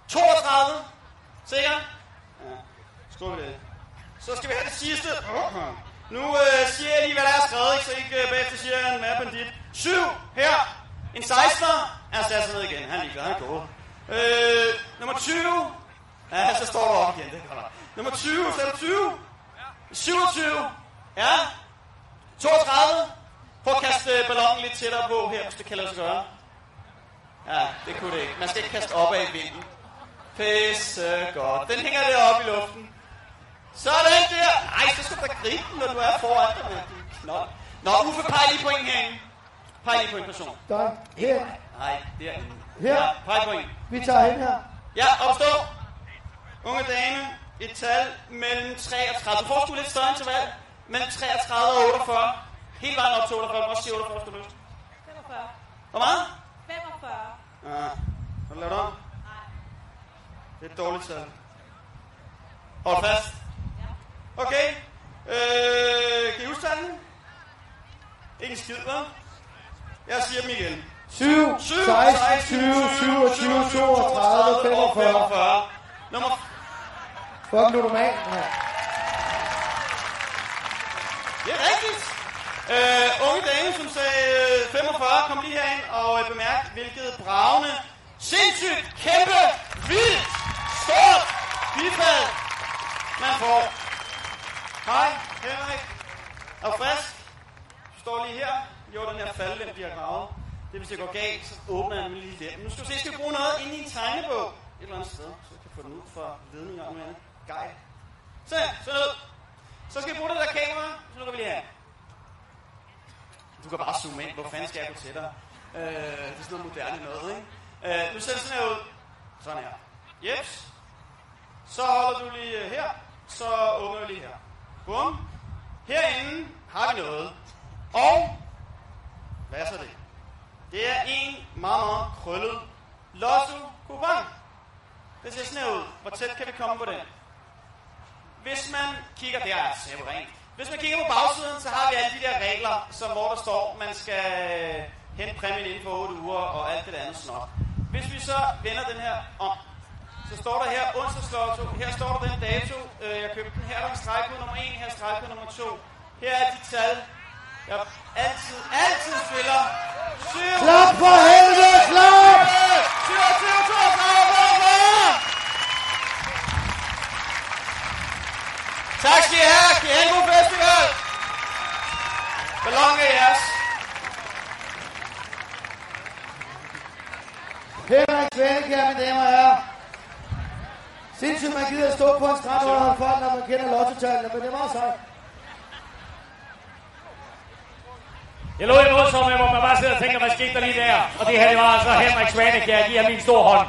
Speaker 10: 32. Sikker? Ja. Skål det. Så skal vi have det sidste. Nu øh, siger jeg lige, hvad der er skrevet, ikke? så ikke øh, bagefter siger jeg en map bandit. 7 her. En 16'er. Han satte sig ned igen. Han er ligeglad, han er. Øh, nummer 20. Ja, så står der op igen. Det er godt. Nummer 20, så er det 20. 27. Ja. 32. Prøv at kaste øh, ballonen lidt tættere på her, hvis det kan lade sig gøre. Ja, det kunne det ikke. Man skal ikke kaste opad i vinden. Pisse godt. Den hænger deroppe i luften. Sådan der. Nej, så skal du da gribe den, når du er foran dig. med din knold. Nå, Uffe, peg lige på en herinde. Peg lige på en person.
Speaker 1: Der. Her.
Speaker 10: Nej, derinde.
Speaker 1: Her.
Speaker 10: Ja, peg på en.
Speaker 1: Vi tager hen her.
Speaker 10: Ja, opstå. Unge dame. Et tal mellem 33. Du får lidt større interval. Mellem 33 og 48. Hele vejen op til 48. Du må også sige 48, hvis du lyst.
Speaker 8: 45.
Speaker 10: Hvor meget?
Speaker 8: 45.
Speaker 10: Ja. Hvad laver du om? Det er et dårligt tal. Hold fast. Okay. Øh, kan I huske tallene? Ikke en skid, hva'? Jeg siger dem igen.
Speaker 1: 7,
Speaker 10: 7,
Speaker 1: 16, 20, 27, 32, 45.
Speaker 10: 45. Nummer
Speaker 1: Fuck ludoman. Ja.
Speaker 10: Det er rigtigt. Øh, unge dame, som sagde øh, 45, kom lige herind og øh, bemærk, hvilket bravende, sindssygt, kæmpe, vildt, stort bifald man får. Hej, Henrik. Er du frisk? Du står lige her. Jo, den her faldlem, de har gravet. Det hvis det går galt, så åbner jeg den lige der. Nu skal vi se, skal bruge noget inde i en tegnebog. Et eller andet sted, så jeg kan få den ud fra ledningerne med Gej. Så, så ned. Så skal vi bruge det der kamera. Så lukker vi lige her. Du kan bare zoome ind. Hvor fanden skal jeg gå til dig? Øh, det er sådan noget moderne noget, ikke? Øh, nu ser det sådan her ud. Sådan her. Jeps. Så holder du lige øh, her. Så åbner vi lige her. Bum. Herinde har vi noget. Og hvad er så det? Det er en meget, meget krøllet lotto Kuban. Det ser sådan her ud. Hvor tæt kan vi komme på den? Hvis man kigger, det er altså rent. Hvis man kigger på bagsiden, så har vi alle de der regler, som hvor der står, man skal øh, hente præmien inden for 8 uger og alt det andet snot. Hvis vi så vender den her om, så står der her onsdagslotto. Her står der den dato, øh, jeg købte den. Her er der en stregkode nummer 1, her er stregkode nummer 2. Her er de tal, jeg altid, altid spiller. 7,
Speaker 1: Klap for helvede, klap!
Speaker 10: 27, 32, 44! Tak skal I have. Kan I have en god festival? Ballon er jeres.
Speaker 1: Henrik Svanekær, mine damer og herrer. Sindssygt, man gider at stå på en strand og holde folk, når man kender lottetallene, men det var så. sejt.
Speaker 2: Jeg lå i noget, som, hvor man bare sidder og tænker, hvad skete der lige der? Og det her, det var altså Henrik Svanek, jeg giver min store hånd.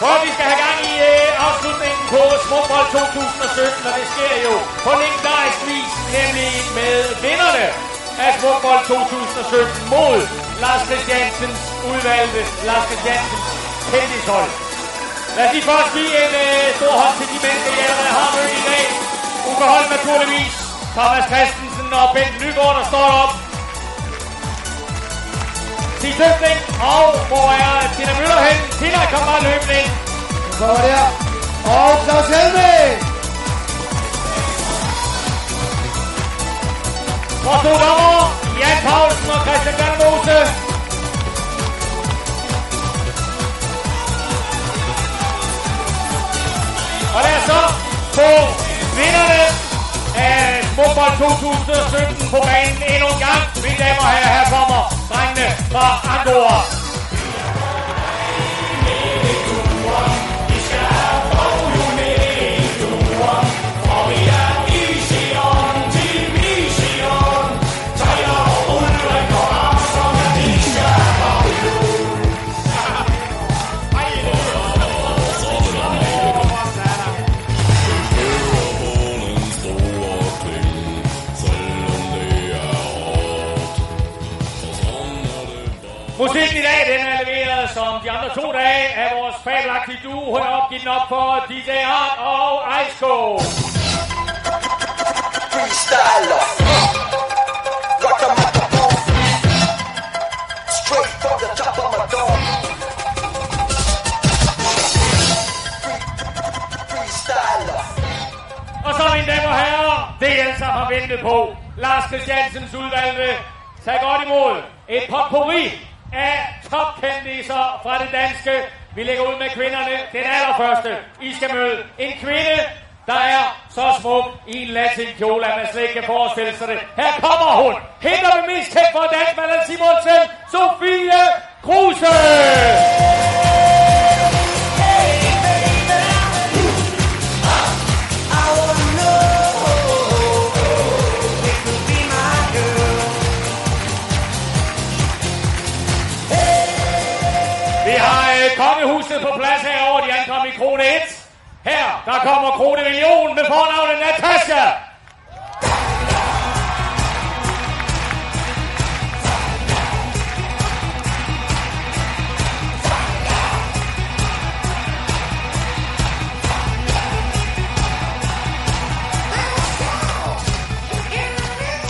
Speaker 2: For vi skal have gang i øh, afslutningen på Smukbold 2017, og det sker jo på legendarisk vis, nemlig med vinderne af Smukbold 2017 mod Lars Christiansens udvalgte Lars Christiansens tennishold. Lad os lige først give en øh, stor hånd til de mennesker, jeg allerede har mødt i dag. Uffe Holm naturligvis, Thomas Christensen og Bent Nygaard, der står op. Stig Tøfting, og hvor er Tina Møller hen? Tina, kom bare løbende ind.
Speaker 1: Nu kommer der. Og Claus Helmig.
Speaker 2: Og to dommer, Jan Paulsen og Christian Gernmose. Og lad os så få vinderne af Smukbold 2017 på banen endnu en gang. Mine damer og herrer, her kommer drengene fra Andorra. Af du, fabelagtige duo. Hun er opgivet den op for DJ Art og Iceco.
Speaker 9: Freestyler. Rock the microphone. Straight from the top of my dome. Freestyler.
Speaker 2: Og så, mine damer og herrer, det I alle sammen har ventet på. Lars Christiansens udvalgte. Tag godt imod et potpourri af topkendiser fra det danske. Vi lægger ud med kvinderne. Den allerførste, I skal møde en kvinde, der er så smuk i en latin kjole, at man slet ikke kan forestille sig det. Her kommer hun. Hende med mest kendt for dansk, Malan Simonsen, Sofie Kruse. Der kommer krone million med fornavnet Natasha.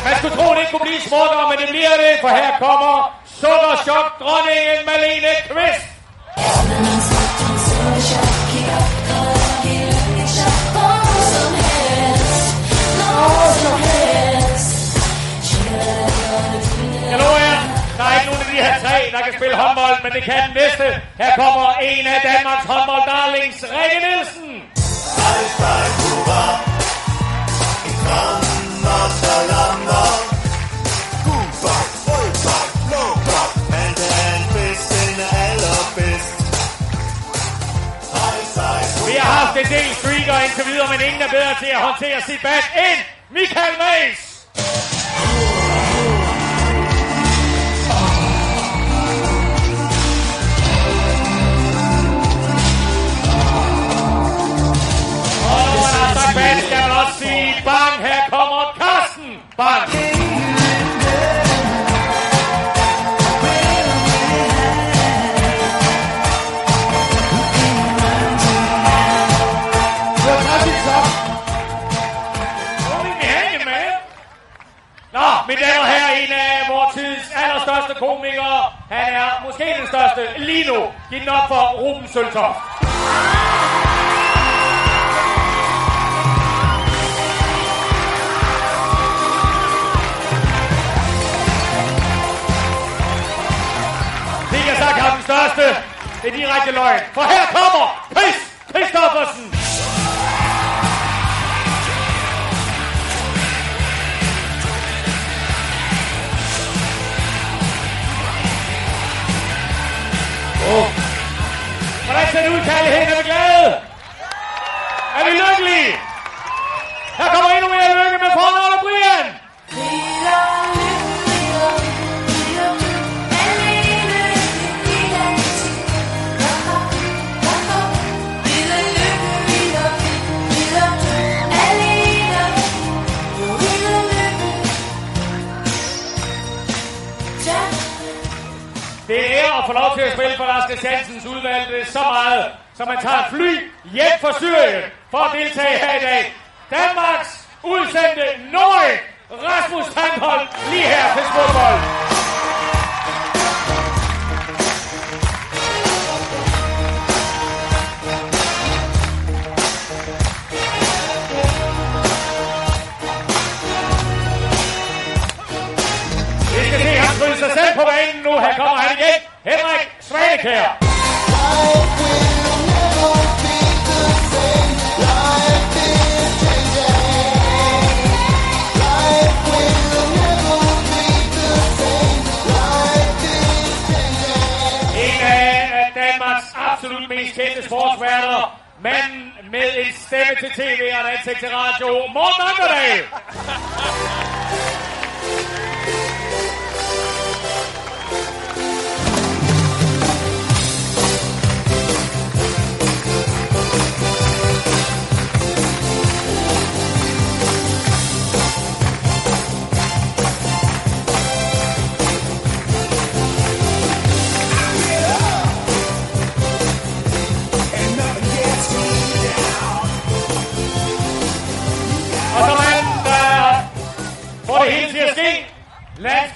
Speaker 2: Man skulle tro, det ikke kunne blive smukkere, men det bliver det, for her kommer Sukkerchok dronningen Malene Kvist. Der er ikke nogen af de her tre, der kan spille håndbold, men det kan den næste. Her kommer en af Danmarks håndbolddarlings, Rikke Nielsen. Vi har haft en del streaker indtil videre, men ingen er bedre til at håndtere sit bat end Michael Mays. Carsten. Mine damer og herrer, en af vores tids allerstørste komikere. Han er måske den største lige nu. Giv den op for Ruben Søltoft. Største. Det er direkte løgn. For her kommer Chris Christoffersen. Oh. Hvordan ser det ud, kærligheden? Er vi glade? Er vi lykkelige? Her kommer endnu mere lykke med Paul og Brian. Få lov til at spille for Lars Christiansens udvalgte så meget, som man tager et fly hjem fra Syrien for at deltage her i dag. Danmarks udsendte Norge, Rasmus Tandholt, lige her på Smukbold. Vi skal se ham sig selv på banen nu. Her kommer han igen. Henrik Svanekær. En af Danmarks absolut mest kendte sportsværter. Manden med en stemme til tv og et ansigt til radio. Morten Ankerdal.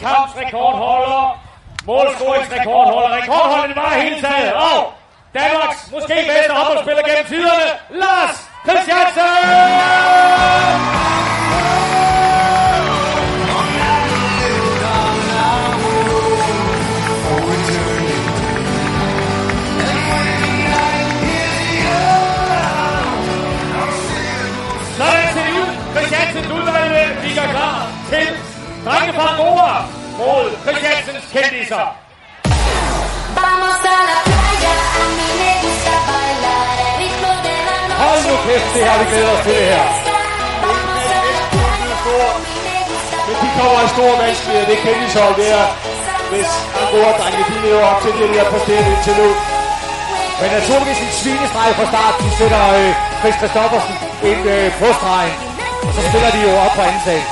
Speaker 2: Landskampsrekordholder, målscoringsrekordholder, rekordholder det var hele taget. Og Danmarks måske bedste håndboldspiller gennem tiderne, Lars Christiansen! Drenge fra Nora mod Christiansens kendiser.
Speaker 11: Vamos a la playa, a mí me gusta bailar el ritmo de la noche.
Speaker 4: Hold nu kæft, det har vi glædet os til det her.
Speaker 3: Men de kommer i store vanskeligheder, det kan de så der, hvis Angora-drengene de lever op til det, de har præsteret indtil nu.
Speaker 4: Men naturligvis en svinestreg fra start. De sætter øh, Chris Christoffersen ind øh, på stregen. Og så spiller de jo op på anden sag.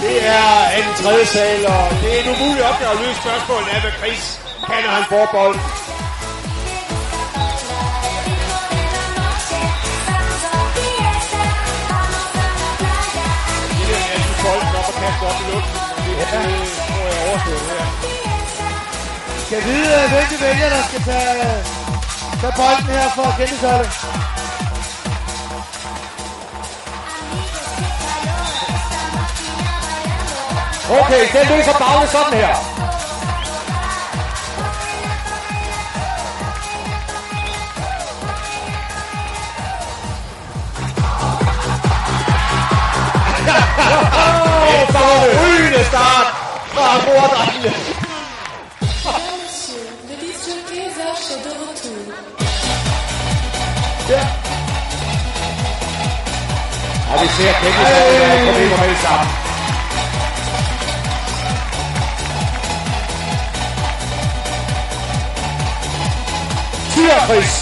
Speaker 3: Det er en tredje sal, og det er en umulig opgave at løse spørgsmålet af, hvad Chris kan, når han får bolden. Det bolden op og kaste op i luften, det, det tror jeg er overstået her.
Speaker 1: Skal vide, øh, hvilke vælger, der skal tage, tage bolden her for at kende
Speaker 4: Okay, den løser Bagle sådan her.
Speaker 3: Et forrygende start fra Angora-drengene.
Speaker 11: Monsieur, le disjockey Vache est de retour.
Speaker 4: Og vi ser Kenny have problemer med det samme. Tyr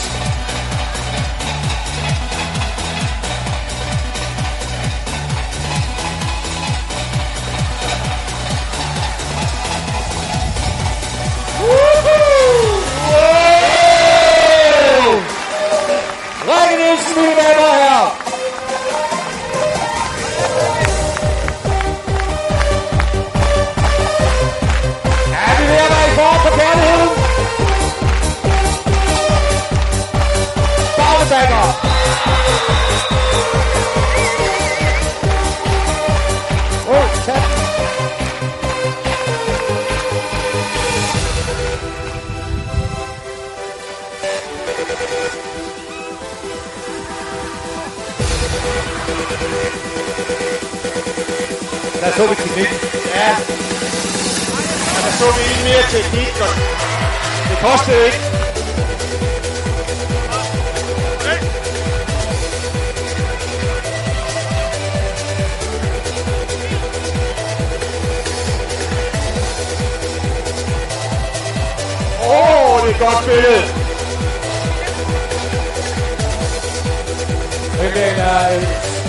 Speaker 4: Vi teknik.
Speaker 3: Ja. Og der så vi en mere teknik, og det kostede ikke. Åh, oh, det er et godt billede.
Speaker 4: Men den er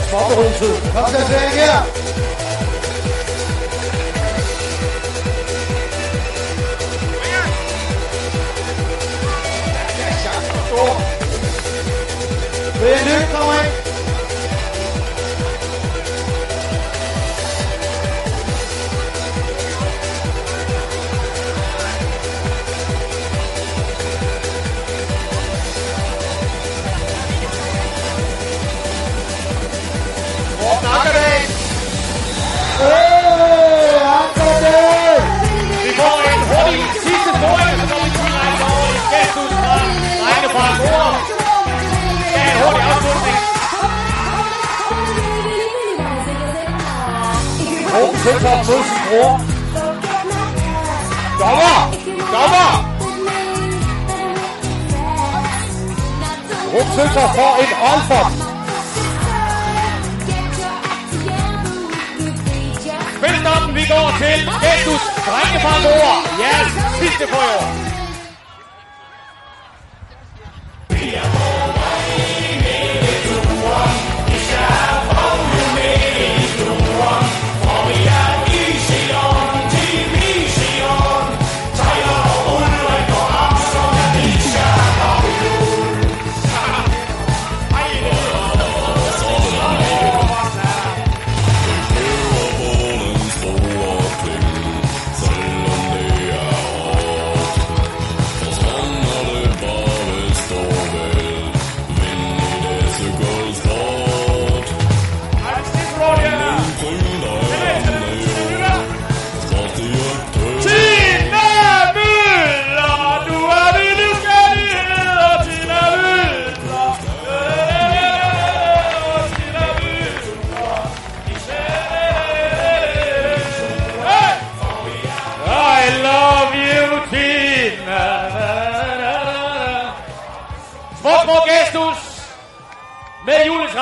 Speaker 4: småberuset.
Speaker 1: Kom så til her. Brian Lykke
Speaker 4: Ruben Søntoft mod sin bror.
Speaker 3: Dommer! Dommer!
Speaker 4: Ruben Søntoft får en Olfert.
Speaker 2: Spilstoppen, vi går til gæsthus drenge fra Nora. Jeres sidste for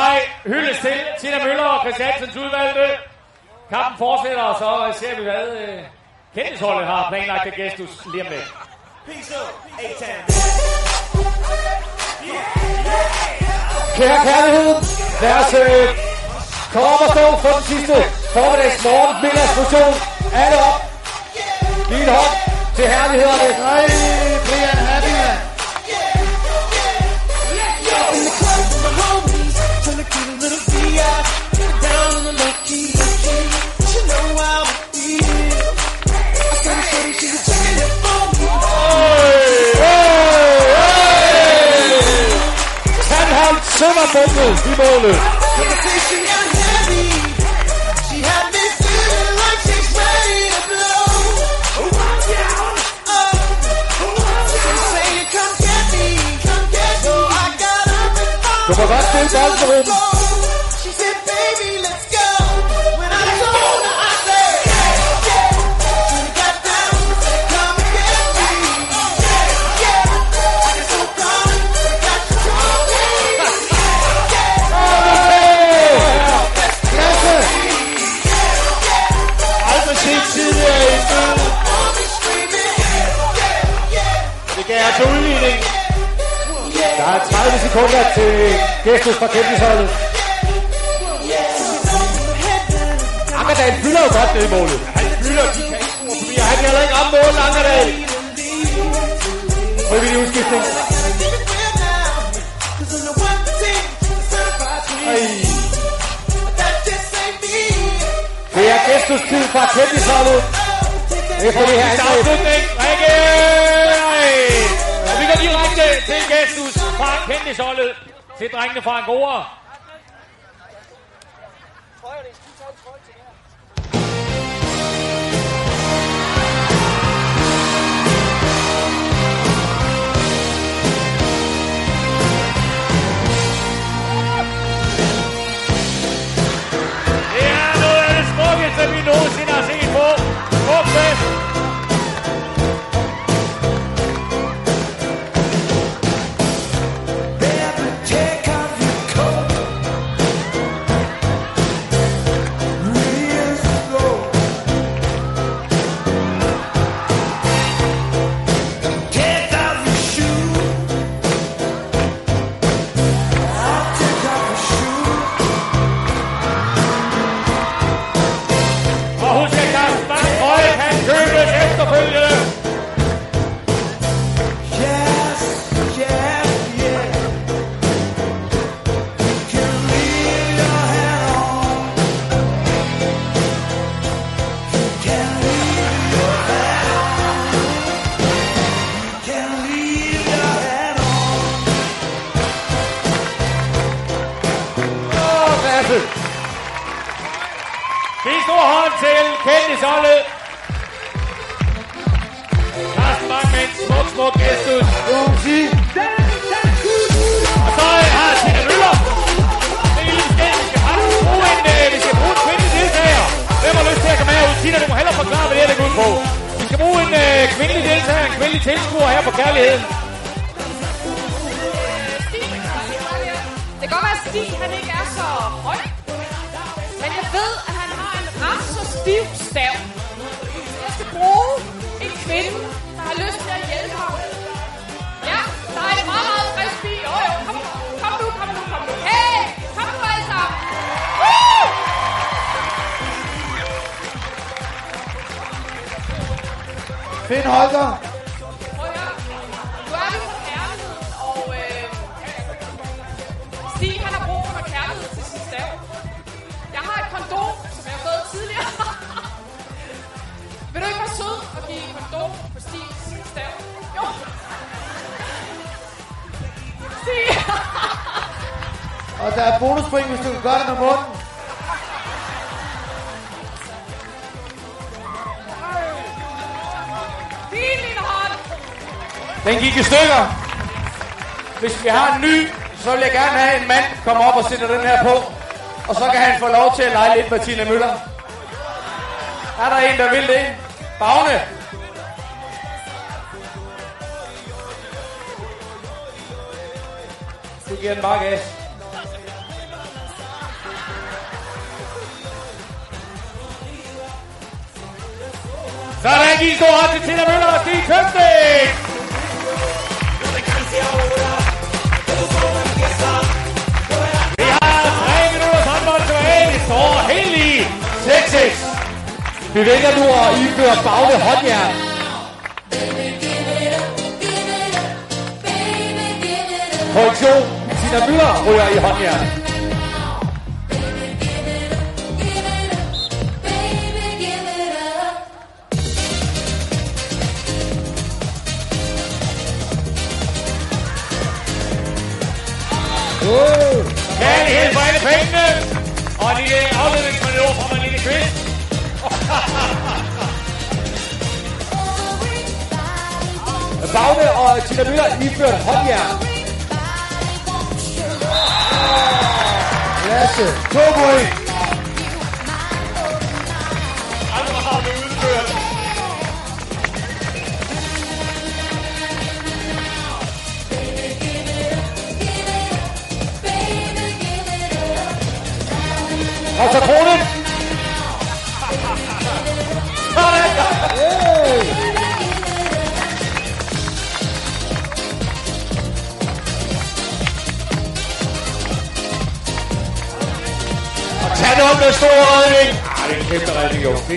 Speaker 2: vej. hyldes til Tina Møller og Christiansens udvalgte. Kampen fortsætter, og så øh, ser vi, hvad øh, kendtisholdet har planlagt af gestus lige om lidt.
Speaker 4: Kære kærlighed, lad os øh, komme op og stå for den sidste formiddags morgen middagsmotion. Alle op. Lige en hånd til herlighederne.
Speaker 1: Nej,
Speaker 4: Han holdt sømmerbundet i målet. Du må godt spille
Speaker 3: Gav altså udligning.
Speaker 4: Der er 30 sekunder til gestus fra kendtisholdet. Angerdal fylder jo godt ned i målet.
Speaker 3: Han fylder, de score forbi, og han kan heller ikke ramme målet, Angerdal.
Speaker 4: Frivillig udskiftning. Det er gestus tid fra kendtisholdet. Efter det her angreb.
Speaker 2: afslutning. Rikke! Vi direkte til gestus fra Kendisholdet til drengene fra Angora. Til kendtisholdet. Carsten Bang med en smuk, smuk gestus. Og så øh, har Tina Møller. Det er en skæld. Vi skal faktisk bruge en, øh, vi skal bruge en kvindelig deltager. Hvem har lyst til at komme herud? Tina, du må hellere forklare, hvad det er, det går ud på. Vi skal bruge en øh, kvindelig deltager, en kvindelig tilskuer her på Kærligheden.
Speaker 8: Det kan godt være, at Stig han ikke er så høj. Stav. Jeg skal bruge en kvinde, der har lyst til at hjælpe ham. Ja, der er en meget, meget frisk bil. Jo, jo, kom, kom nu, kom nu, kom nu. Hey, kom nu alle sammen. Woo!
Speaker 1: Finn Holger. Hvis du kan gøre det med munden.
Speaker 7: Den gik i stykker. Hvis vi har en ny, så vil jeg gerne have en mand komme op og sætte den her på. Og så kan han få lov til at lege lidt med Tina Møller. Er der en, der vil det? Bagne. Du giver den bare gas.
Speaker 2: Aquí con der ikke en stor hånd Møller Stig Købsting. Vi har tre minutter håndbold tilbage. Det står helt lige. 6-6.
Speaker 4: Vi vælger nu at indføre bagne håndjern. Korrektion. Tina Møller ryger i håndjern. Bagne og Tina Møller indført håndjern.
Speaker 1: Lasse, to point.
Speaker 3: Andre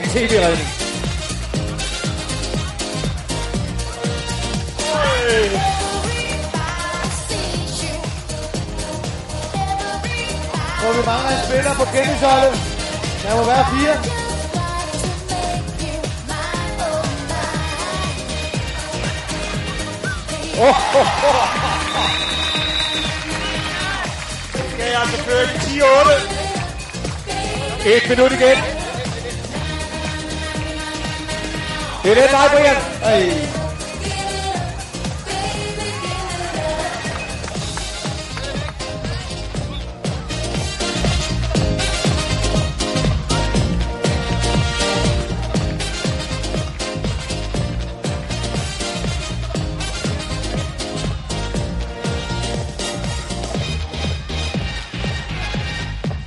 Speaker 4: en tv-redning.
Speaker 1: Hvor vi mangler en spiller på kendisholdet. Der må være fire.
Speaker 4: Oh, oh, oh.
Speaker 3: Skal jeg selvfølgelig 10-8.
Speaker 4: Et minut igen. Det er den vej, Brian. Ej.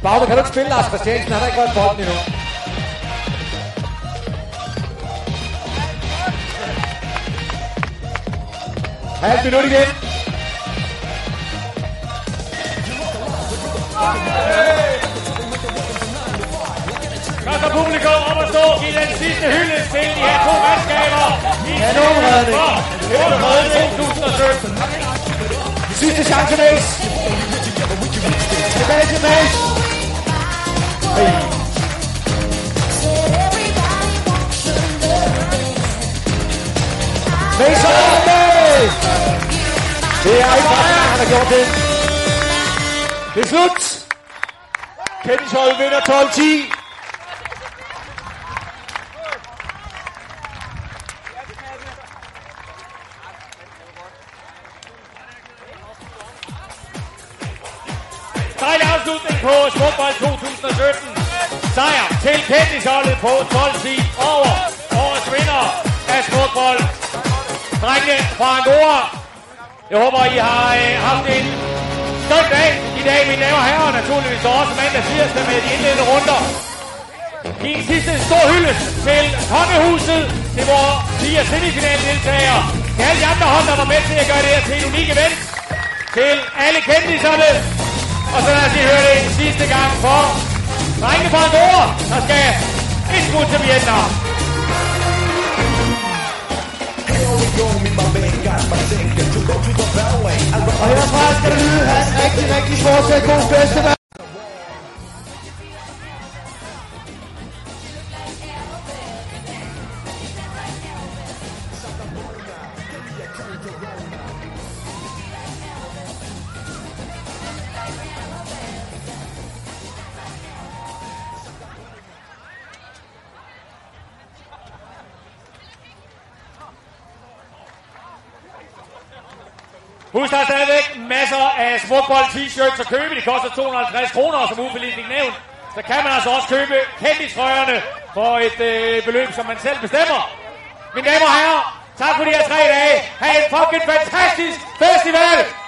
Speaker 4: Bagne, kan du ikke spille Lars Christiansen? Han har ikke rørt bolden endnu. Halv minut igen.
Speaker 2: Så skal publikum op og stå i den sidste hylde til de her to mandskaber. I
Speaker 1: Kanonredning.
Speaker 2: for 2017.
Speaker 4: Sidste chance, Mace.
Speaker 1: Tilbage til Mads.
Speaker 4: Og Mace. Det er ikke bare, han har gjort det.
Speaker 3: Det er slut. Kendishold vinder 12-10.
Speaker 2: Dejlig afslutning på Smukbold 2017. Sejr til kendisholdet på 12-10 over årets vinder af Smukbold. Drengene fra Angora. Jeg håber, I har øh, haft en stolt dag i dag, mine damer og herrer. Naturligvis også mandag tirsdag med de indledende runder. I en sidste stor hyldest til Kongehuset, til vores fire semifinaldeltagere. Til alle de andre hold, der var med til at gøre det her til en unik event. Til alle kendtiserne. Og så lad os lige høre det en sidste gang for drengene fra Andorra, der skal et smut til Vietnam.
Speaker 1: Og herfra skal det lyde, have en rigtig,
Speaker 2: Husk, der er stadigvæk masser af smukbold t-shirts at købe. De koster 250 kroner, og som fik nævnt, så kan man altså også købe kendistrøjerne for et øh, beløb, som man selv bestemmer. Mine damer og herrer, tak for de her tre dage. Ha' en fucking fantastisk festival!